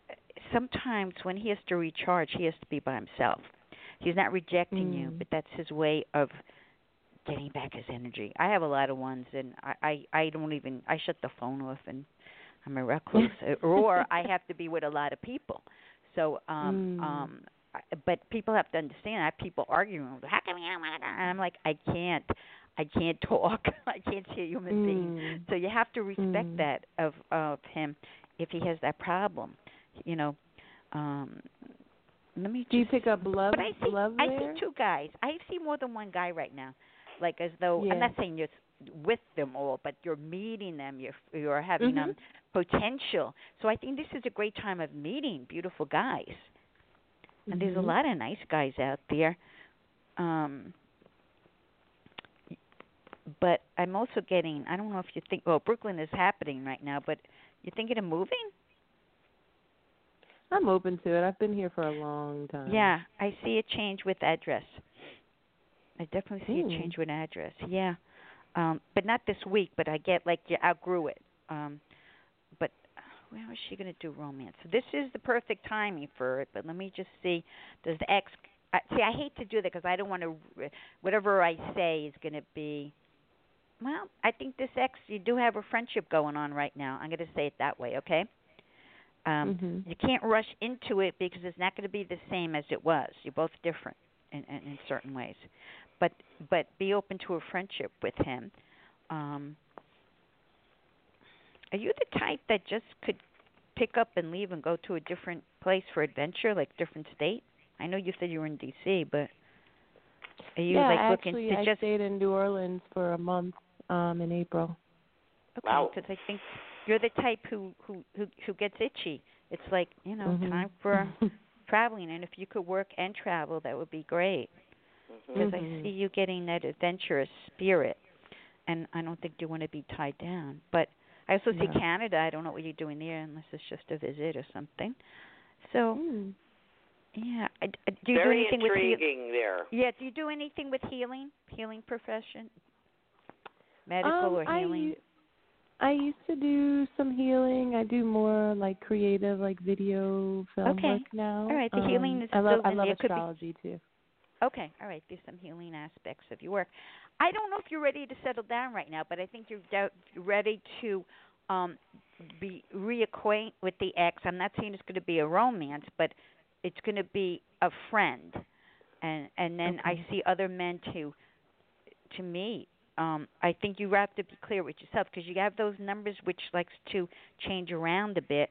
sometimes when he has to recharge, he has to be by himself. He's not rejecting you, Mm. but that's his way of getting back his energy. I have a lot of ones, and I I, I don't even I shut the phone off, and I'm a recluse, *laughs* or I have to be with a lot of people. So um Mm. um, but people have to understand. I have people arguing. How come you? And I'm like, I can't. I can't talk. *laughs* I can't see a human being. Mm. So you have to respect Mm. that of of him if he has that problem. You know, um let me Do you pick up love? But I see love I there? see two guys. I see more than one guy right now. Like as though Yeah. I'm not saying you're with them all, but you're meeting them. You're you're having Mhm. um potential. So I think this is a great time of meeting beautiful guys. And there's a Mhm. lot of nice guys out there. Um but I'm also getting I don't know if you think well Brooklyn is happening right now, but you thinking of moving? I'm open to it. I've been here for a long time. Yeah, I see a change with address. I definitely see Ooh. a change with address. Yeah, um, but not this week. But I get like you outgrew it. Um, but where is she going to do romance? So this is the perfect timing for it. But let me just see. Does the ex? I see, I hate to do that because I don't want to. Whatever I say is going to be. Well, I think this ex, you do have a friendship going on right now. I'm going to say it that way, okay? Um, Mhm. You can't rush into it because it's not going to be the same as it was. You're both different in, in, in certain ways, but but be open to a friendship with him. Um, are you the type that just could pick up and leave and go to a different place for adventure, like different state? I know you said you were in D.C., but are you yeah, like actually, looking to I just stayed in New Orleans for a month um in April. Okay, because I think you're the type who who who who gets itchy. It's like you know, Mhm. time for *laughs* traveling, and if you could work and travel, that would be great. Because I Mhm. see you getting that adventurous spirit, and I don't think you want to be tied down. But I also see Canada. I don't know what you're doing there, unless it's just a visit or something. So, yeah, I, I- do you Very do anything with heal- intriguing there. Yeah, do you do anything with healing, healing profession, medical um, or I healing? u- I used to do some healing. I do more like creative, like video film Okay. work now. All right, the healing Um, is I love still I love there. Could be- astrology too. Okay, all right. There's some healing aspects of your work. I don't know if you're ready to settle down right now, but I think you're ready to um be reacquaint with the ex. I'm not saying it's going to be a romance, but it's going to be a friend, and and then I see other men to to meet. Um, I think you have to be clear with yourself because you have those numbers which likes to change around a bit,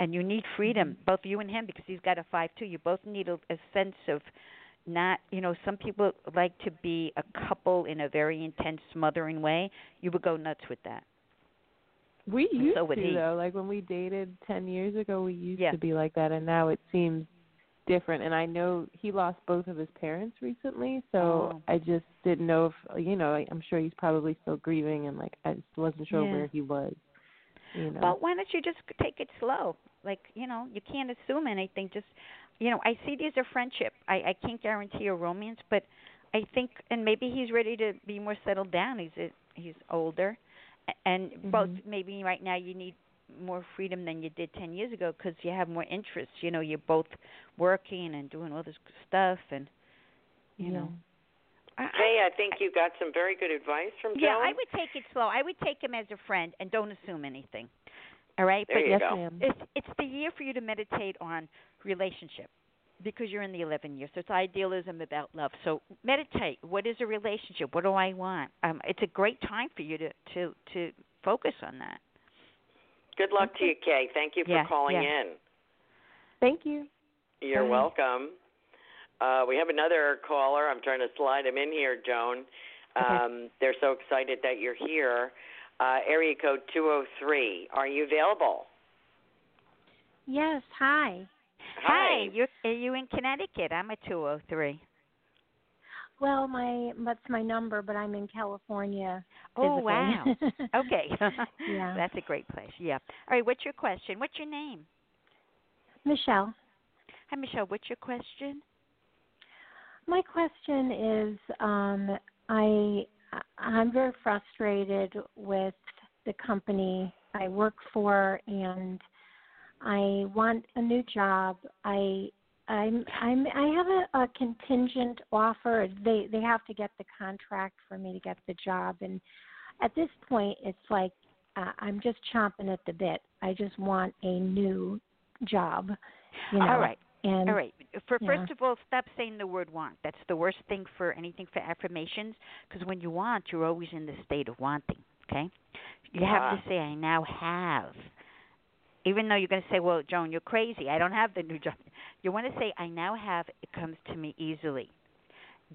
and you need freedom, both you and him, because he's got a five two. You both need a, a sense of not, you know, some people like to be a couple in a very intense, smothering way. You would go nuts with that. We used so to he. though. Like when we dated ten years ago, we used Yeah. to be like that, and now it seems different. And I know he lost both of his parents recently, so Oh. I just didn't know if you know. I'm sure he's probably still grieving, and like I just wasn't sure Yeah. where he was. You know. Well, why don't you just take it slow? Like, you know, you can't assume anything. Just, you know, I see these are friendship. I I can't guarantee a romance, but I think, and maybe he's ready to be more settled down. He's a, he's older, and both Mhm. maybe right now you need more freedom than you did ten years ago because you have more interests. You know, you're both working and doing all this stuff, and you know. I, I- Jay, I think you got some very good advice from Joan. yeah, I would take it slow. I would take him as a friend and don't assume anything. All right, There but you Yes, go. ma'am. it's it's the year for you to meditate on relationship because you're in the 11 years. So it's idealism about love. So meditate. What is a relationship? What do I want? Um, it's a great time for you to to to focus on that. Good luck to you, Kay. Thank you for Yeah, calling yeah. in. Thank you. You're Bye. welcome. Uh, we have another caller. I'm trying to slide him in here, Joan. Um, They're so excited that you're here. Uh, area code 203. Are you available? Yes, hi. Hi, you're are you in Connecticut? I'm a 203. Well, my that's my number, but I'm in California. Oh physically. wow. *laughs* okay. *laughs* Yeah. That's a great place. Yeah. All right. What's your question? What's your name? Michelle, Hi, Michelle. What's your question? my question is, um, I I'm very frustrated with the company I work for, and I want a new job. I I'm I'm I have a, a contingent offer. They they have to get the contract for me to get the job, and at this point, it's like uh, I'm just chomping at the bit. I just want a new job. You know? All right. And All right. For yeah. first of all, stop saying the word want. That's the worst thing for anything for affirmations because when you want, you're always in the state of wanting. Okay. You have Ah. to say, "I now have." Even though you're going to say, "Well, Joan, you're crazy. I don't have the new job." *laughs* You want to say, "I now have." It comes to me easily.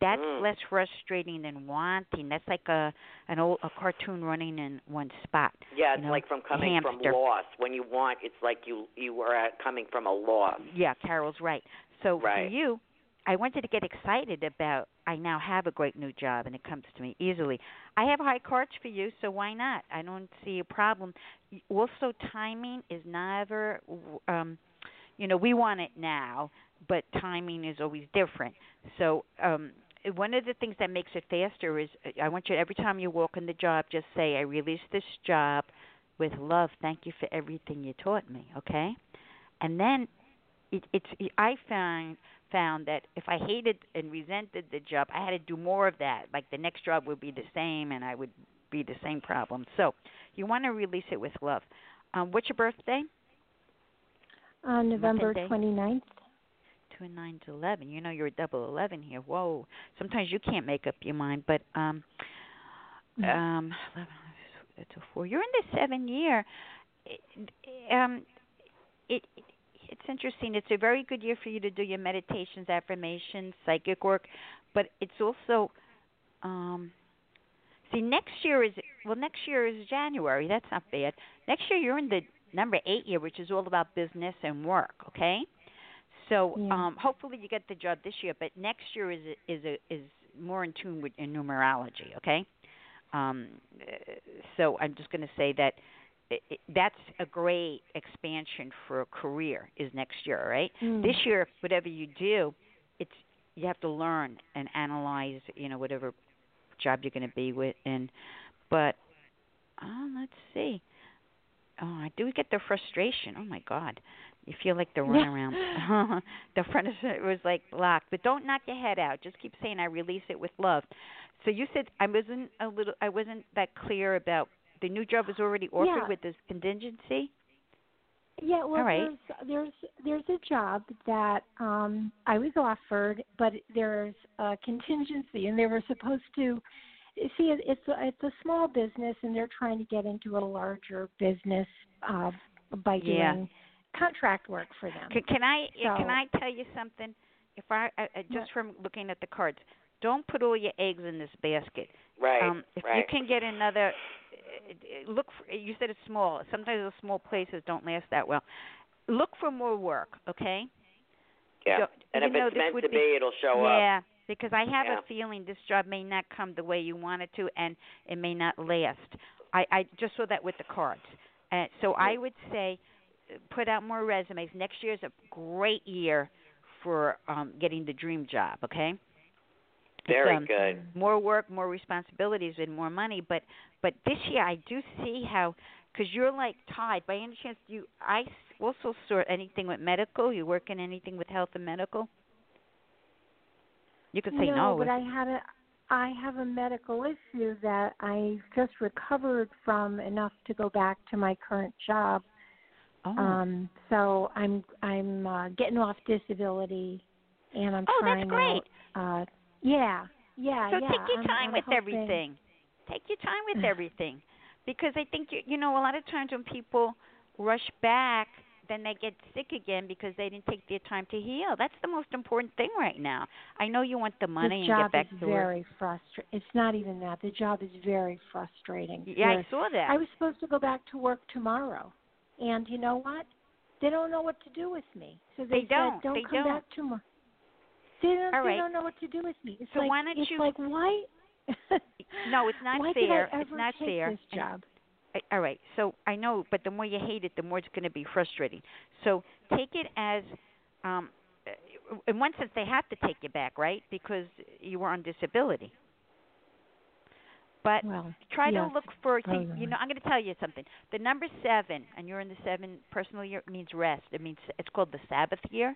That's Mm. less frustrating than wanting. That's like a an old a cartoon running in one spot. Yeah, you it's know, like from coming hamster. from loss. When you want, it's like you you are at, coming from a loss. Yeah, Carol's right. So Right. for you, I wanted to get excited about I now have a great new job and it comes to me easily. I have high cards for you, so why not? I don't see a problem. Also, timing is never, um, you know, we want it now, but timing is always different. So um, one of the things that makes it faster is I want you every time you walk in the job, just say, "I released this job with love. Thank you for everything you taught me." Okay, and then it, it's I found found that if I hated and resented the job, I had to do more of that. Like the next job would be the same, and I would be the same problem. So you want to release it with love. Um, what's your birthday? on November day? 29th. Two and nine's eleven. You know you're a double eleven here. Whoa. Sometimes you can't make up your mind, but um, um, 11, that's a four. You're in the seven year. It, um, it, it it's interesting. It's a very good year for you to do your meditations, affirmations, psychic work, but it's also um see next year is well next year is January. That's not bad. Next year you're in the number 8 year which is all about business and work, okay? So Yeah. um hopefully you get the job this year, but next year is is a, is more in tune with in numerology, okay? Um so I'm just going to say that it, it, that's a great expansion for a career is next year, right? Mm. This year, whatever you do, it's you have to learn and analyze, you know, whatever job you're going to be with, and but uh, let's see. Oh, I do get the frustration. Oh my God, you feel like the runaround. *laughs* the front of it was like blocked, but don't knock your head out. Just keep saying, "I release it with love." So you said I wasn't a little, I wasn't that clear about the new job was already offered Yeah. with this contingency. Yeah, well, All right. there's there's there's a job that um I was offered, but there's a contingency, and they were supposed to see it, it's a, it's a small business, and they're trying to get into a larger business uh, by doing Yeah. contract work for them. Can, can I So- can I tell you something? If I, I I- just from looking at the cards, don't put all your eggs in this basket. Right. Um, if you can get another, look. For, you said it's small. Sometimes those small places don't last that well. Look for more work, okay? yeah. don't- and if it's meant to be- be, it'll show yeah, up. Yeah, because I have Yeah. a feeling this job may not come the way you want it to, and it may not last. I I just saw that with the cards, and so I would say, uh, put out more resumes. Next year is a great year for um getting the dream job. Okay. It's, Very um, good. More work, more responsibilities, and more money. But but this year I do see how because you're like tied. By any chance, do you I s- also saw anything with medical? You work in anything with health and medical? You could say no. No, but I had a I have a medical issue that I just recovered from enough to go back to my current job. oh. Um, so I'm I'm uh, getting off disability, and I'm Oh, that's great. out. Uh, yeah, yeah, so yeah. take your I'm- time I'm with hoping- everything. Take your time with *sighs* everything, because I think you you know a lot of times when people rush back, then they get sick again because they didn't take their time to heal. That's the most important thing right now. I know you want the money This and get back is to work. very frustrating. It's not even that. The job is very frustrating. Yeah, I saw that. I was supposed to go back to work tomorrow, and you know what? They don't know what to do with me. So They they, don't. said, "Don't They come don't. back tomorrow." They don't. All They don't know what to do with me. It's So like, why don't it's you- like why? *laughs* No, it's not why fair. Did I it's ever not take fair. This job. I- all right. So I know, but the more you hate it, the more it's going to be frustrating. So take it as, um, uh, in one sense, they have to take you back, right? Because you were on disability. But well, try yes. to look for Oh, you know i'm going to tell you something the number seven and you're in the seven personal year means rest it means it's called the sabbath year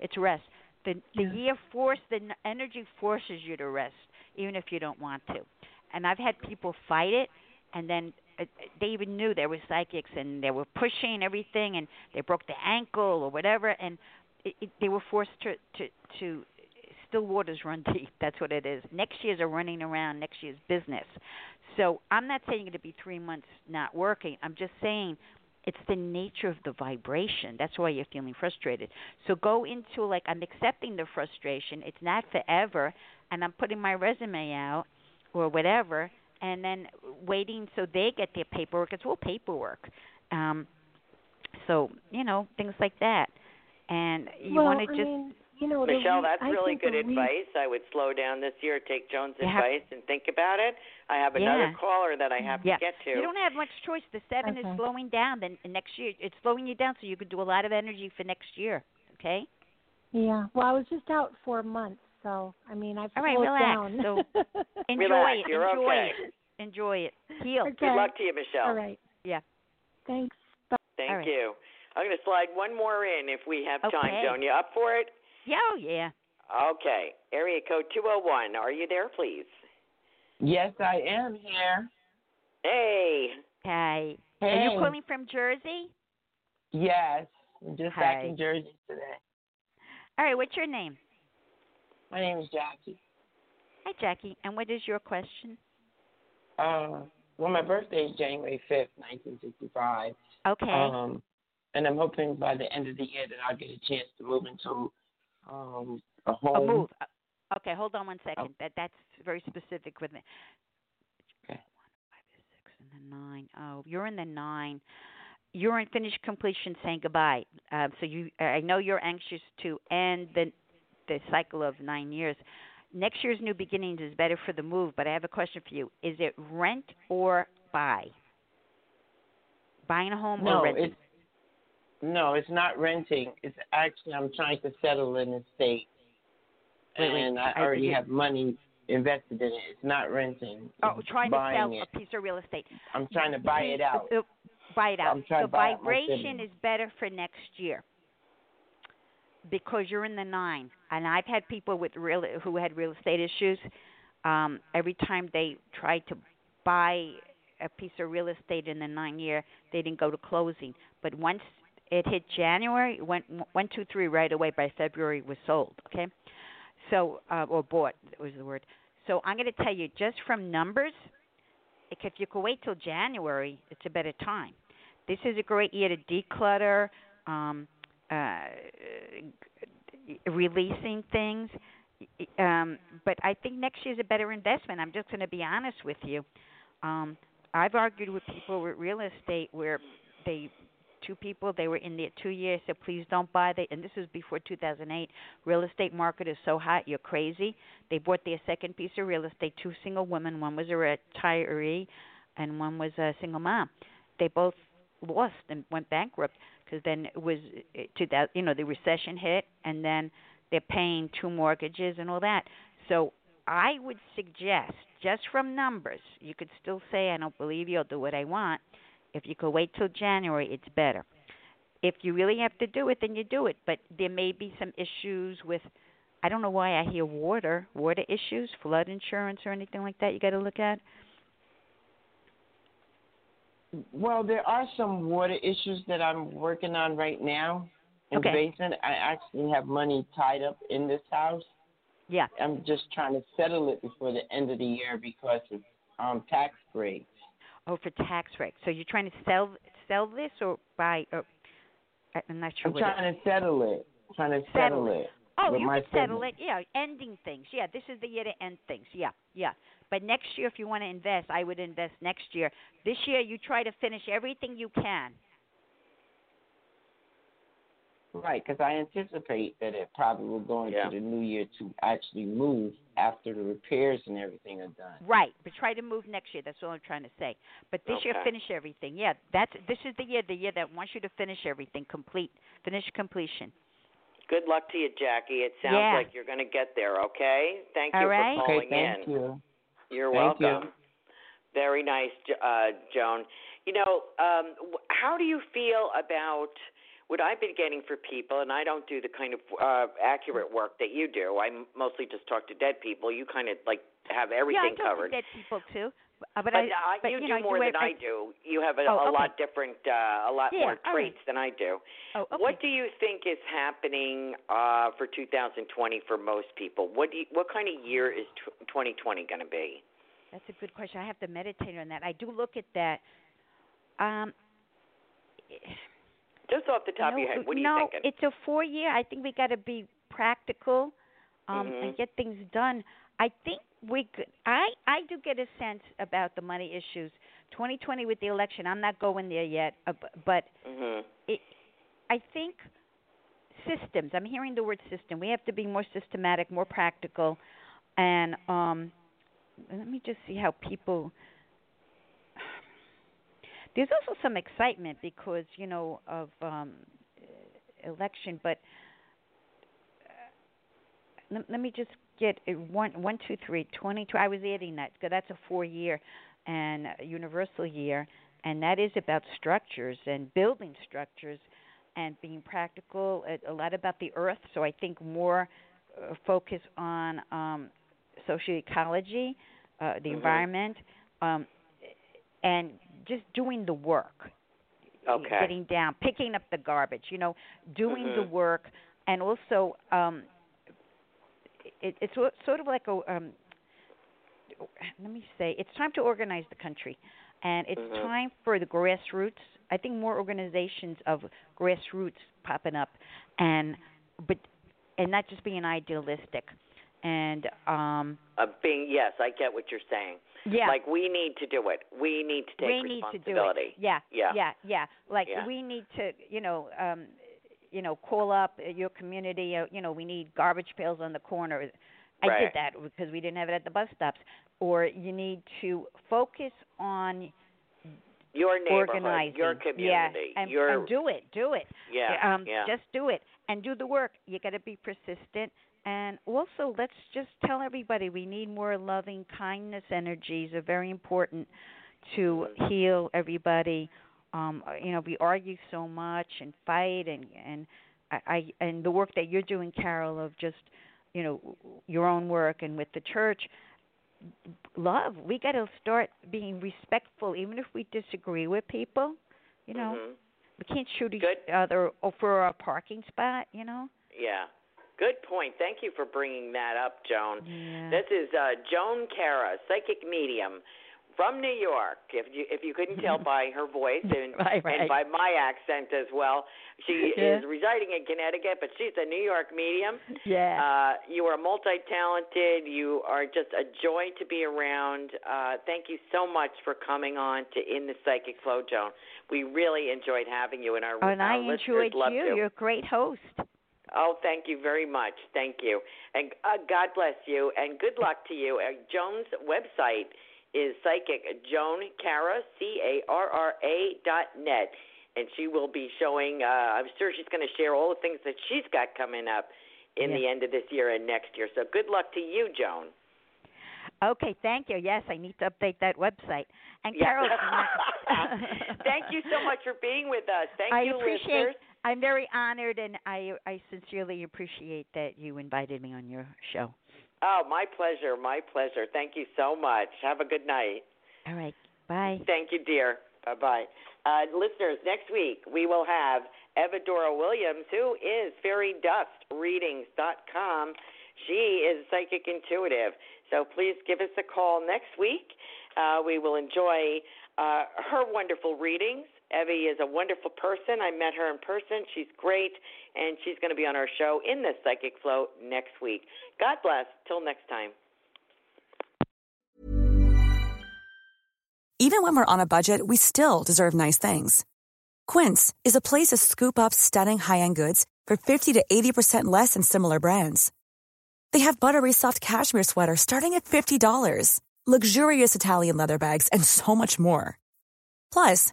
it's rest the the Yeah. year force the energy forces you to rest even if you don't want to. And i've had people fight it and then uh, they even knew they were psychics and they were pushing everything and they broke the ankle or whatever and it, it, they were forced to to to still waters run *laughs* deep. That's what it is. Next year's are running around. Next year's business. So i'm not saying it'll be three months not working. I'm just saying it's the nature of the vibration. That's why you're feeling frustrated. So go into like i'm accepting the frustration. It's not forever and i'm putting my resume out or whatever and then waiting so they get their paperwork. It's all paperwork. Um so you know things like that. And you well, want to just mean, you know, Michelle, re- that's I really good the advice. I would slow down this year, take Joan's You have- advice, and think about it. I have another Yeah. caller that I mm-hmm. have yeah. to get to. You don't have much choice. The seven Okay. is slowing down. Then next year, it's slowing you down, so you could do a lot of energy for next year. Okay. Yeah. Well, I was just out for a month, so I mean, I've All right, slowed relax. down. So *laughs* enjoy Relax, it. you're enjoy okay. it. Enjoy it. Heal. Okay. Good luck to you, Michelle. All right. Yeah. Thanks. Bye. Thank All right. you. I'm going to slide one more in if we have time, Okay. Joan. You up for it? Yeah. Oh yeah. Okay. Area code 201. Are you there, please? Yes, I am here. Hey. Hi. Hey. Are you calling from Jersey? Yes, I'm just back in Jersey today. All right. What's your name? My name is Jackie. Hi, Jackie. And what is your question? Uh, well, my birthday is January 5th, 1965. Okay. Um, and I'm hoping by the end of the year that I'll get a chance to move into um, a home. A move. Uh, Okay, hold on one second. That that's very specific with me. Okay. Five, six, and the nine. Oh, you're in the nine. You're in finished completion, saying goodbye. Um, so you, I know you're anxious to end the the cycle of nine years. Next year's new beginnings is better for the move, but I have a question for you. Is it rent or buy? Buying a home No, or renting? No, it's not renting. It's actually I'm trying to settle in the state, Wait, wait, and I I- already have money invested in it. It's not renting. Oh, It's trying to sell it. a piece of real estate. I'm trying to buy it out. Uh, buy it out. I'm trying the to buy vibration is better for next year because you're in the nine. And I've had people with real who had real estate issues. Um, every time they tried to buy a piece of real estate in the nine year, they didn't go to closing. But once it hit January, went one, two, three right away. By February, was sold. Okay, so uh, or bought was the word. So I'm going to tell you just from numbers. If you could wait till January, it's a better time. This is a great year to declutter, um, uh, releasing things. Um, but I think next year's a better investment. I'm just going to be honest with you. Um, I've argued with people with real estate where they two people they were in there two years said please don't buy they and this was before 2008 real estate market is so hot you're crazy. They bought their second piece of real estate two single women one was a retiree and one was a single mom. They both lost and went bankrupt because then it was uh, 2000 you know the recession hit and then they're paying two mortgages and all that. So i would suggest just from numbers you could still say i don't believe you i'll do what i want if you could wait till January, it's better. If you really have to do it, then you do it. But there may be some issues with, I don't know why I hear water, water issues, flood insurance or anything like that. You got to look at. Well, there are some water issues that I'm working on right now in Okay. the basement. I actually have money tied up in this house. Yeah. I'm just trying to settle it before the end of the year because it's um tax breaks. Oh, for tax breaks. So you're trying to sell sell this or buy? Or, I'm not sure. I'm trying to settle it. I'm Trying to Settle settle, it. it. Oh, you can settle it. Yeah, ending things. Yeah, this is the year to end things. Yeah, yeah. But next year, if you want to invest, I would invest next year. This year, you try to finish everything you can. Right, because I anticipate that it probably will go into the new year to actually move after the repairs and everything are done. Right, but try to move next year. That's all I'm trying to say. But this year, finish everything. Yeah, that's this is the year, the year that wants you to finish everything, complete, finish completion. Good luck to you, Jackie. It sounds Yeah. like you're going to get there, okay? Thank All you right. for calling Okay, thank in. you. You're Thank you. welcome. Very nice, uh, Joan. You know, um, how do you feel about what I've been getting for people? And I don't do the kind of uh, accurate work that you do. I mostly just talk to dead people. You kind of like have everything yeah, I covered. dead people too. Uh, but, but, I, uh, but you, you do know, more than I, I do. You have a, oh, a okay. lot different, uh, a lot Yeah, more all right. traits than I do. Oh, okay. What do you think is happening uh, for 2020 for most people? What do you, what kind of year is tw 2020 going to be? That's a good question. I have to meditate on that. I do look at that. Um, Just off the top no, of your head, what are no, you thinking? it's a four year. I think we got to be practical um, Mhm. and get things done. I think we could. I I do get a sense about the money issues. 2020 with the election. I'm not going there yet, uh, bu- but Mhm. it, I think systems. I'm hearing the word system. We have to be more systematic, more practical, and um, let me just see how people. There's also some excitement because you know of um, election, but uh, let, let me just get it one one two three twenty two. I was adding that because that's a four year and a universal year, and that is about structures and building structures and being practical. A, a lot about the earth, so I think more uh, focus on um, socioecology, uh, the Mhm. environment, um, and just doing the work Okay. getting down, picking up the garbage, you know, doing the Mhm. work, and also um, it, it's sort of like a um, let me say, it's time to organize the country, and it's Mhm. time for the grassroots. I think more organizations of grassroots popping up, and but and not just being idealistic, and um, Uh, being yes, I get what you're saying. Yeah, Like we need to do it. We need to take we need to do responsibility. it. Yeah, Yeah. yeah, yeah. Like Yeah. we need to, you know, um, you know, call up your community. Uh, you know, we need garbage pails on the corner. I Right. did that because we didn't have it at the bus stops. Or you need to focus on Your neighborhood, organizing. your community, yeah, and, your and do it, do it. Yeah, um, yeah. Just do it and do the work. You got to be persistent. And also, let's just tell everybody we need more loving kindness energies are very important to Mm-hmm. heal everybody. Um, you know, we argue so much and fight, and and I, I and the work that you're doing, Carol, of just you know your own work and with the church. Love. We got to start being respectful, even if we disagree with people. You know, Mhm. we can't shoot each other for a parking spot. You know. Yeah. Good point. Thank you for bringing that up, Joan. Yeah. This is uh, Joan Carra, psychic medium from New York. If you if you couldn't tell *laughs* by her voice and Right, right. and by my accent as well, she Yeah. is residing in Connecticut, but she's a New York medium. Yeah. Uh, you are multi-talented. You are just a joy to be around. Uh, thank you so much for coming on to In the Psychic Flow, Joan. We really enjoyed having you, and our, and our I enjoyed you. You're a great host. Oh, thank you very much. Thank you. And uh, God bless you and good luck to you. Uh, Joan's website is psychic Joan Carra, C A R R A dot net. And she will be showing, uh, I'm sure she's going to share all the things that she's got coming up in Yeah. the end of this year and next year. So good luck to you, Joan. Okay, thank you. Yes, I need to update that website. And Yeah. Carol, *laughs* Thank you so much for being with us. Thank I you, appreciate. listeners. I'm very honored, and I I sincerely appreciate that you invited me on your show. Oh, my pleasure. My pleasure. Thank you so much. Have a good night. All right, bye. Thank you, dear. Bye bye. Uh, listeners, next week we will have Evadora Williams, who is fairydustreadings.com. She is psychic intuitive. So please give us a call next week. Uh, we will enjoy uh, her wonderful readings. Evie is a wonderful person. I met her in person. She's great, and she's going to be on our show in the Psychic Flow next week. God bless. Till next time. Even when we're on a budget, we still deserve nice things. Quince is a place to scoop up stunning high-end goods for 50 to 80% less than similar brands. They have buttery soft cashmere sweaters starting at $50, luxurious Italian leather bags, and so much more. Plus,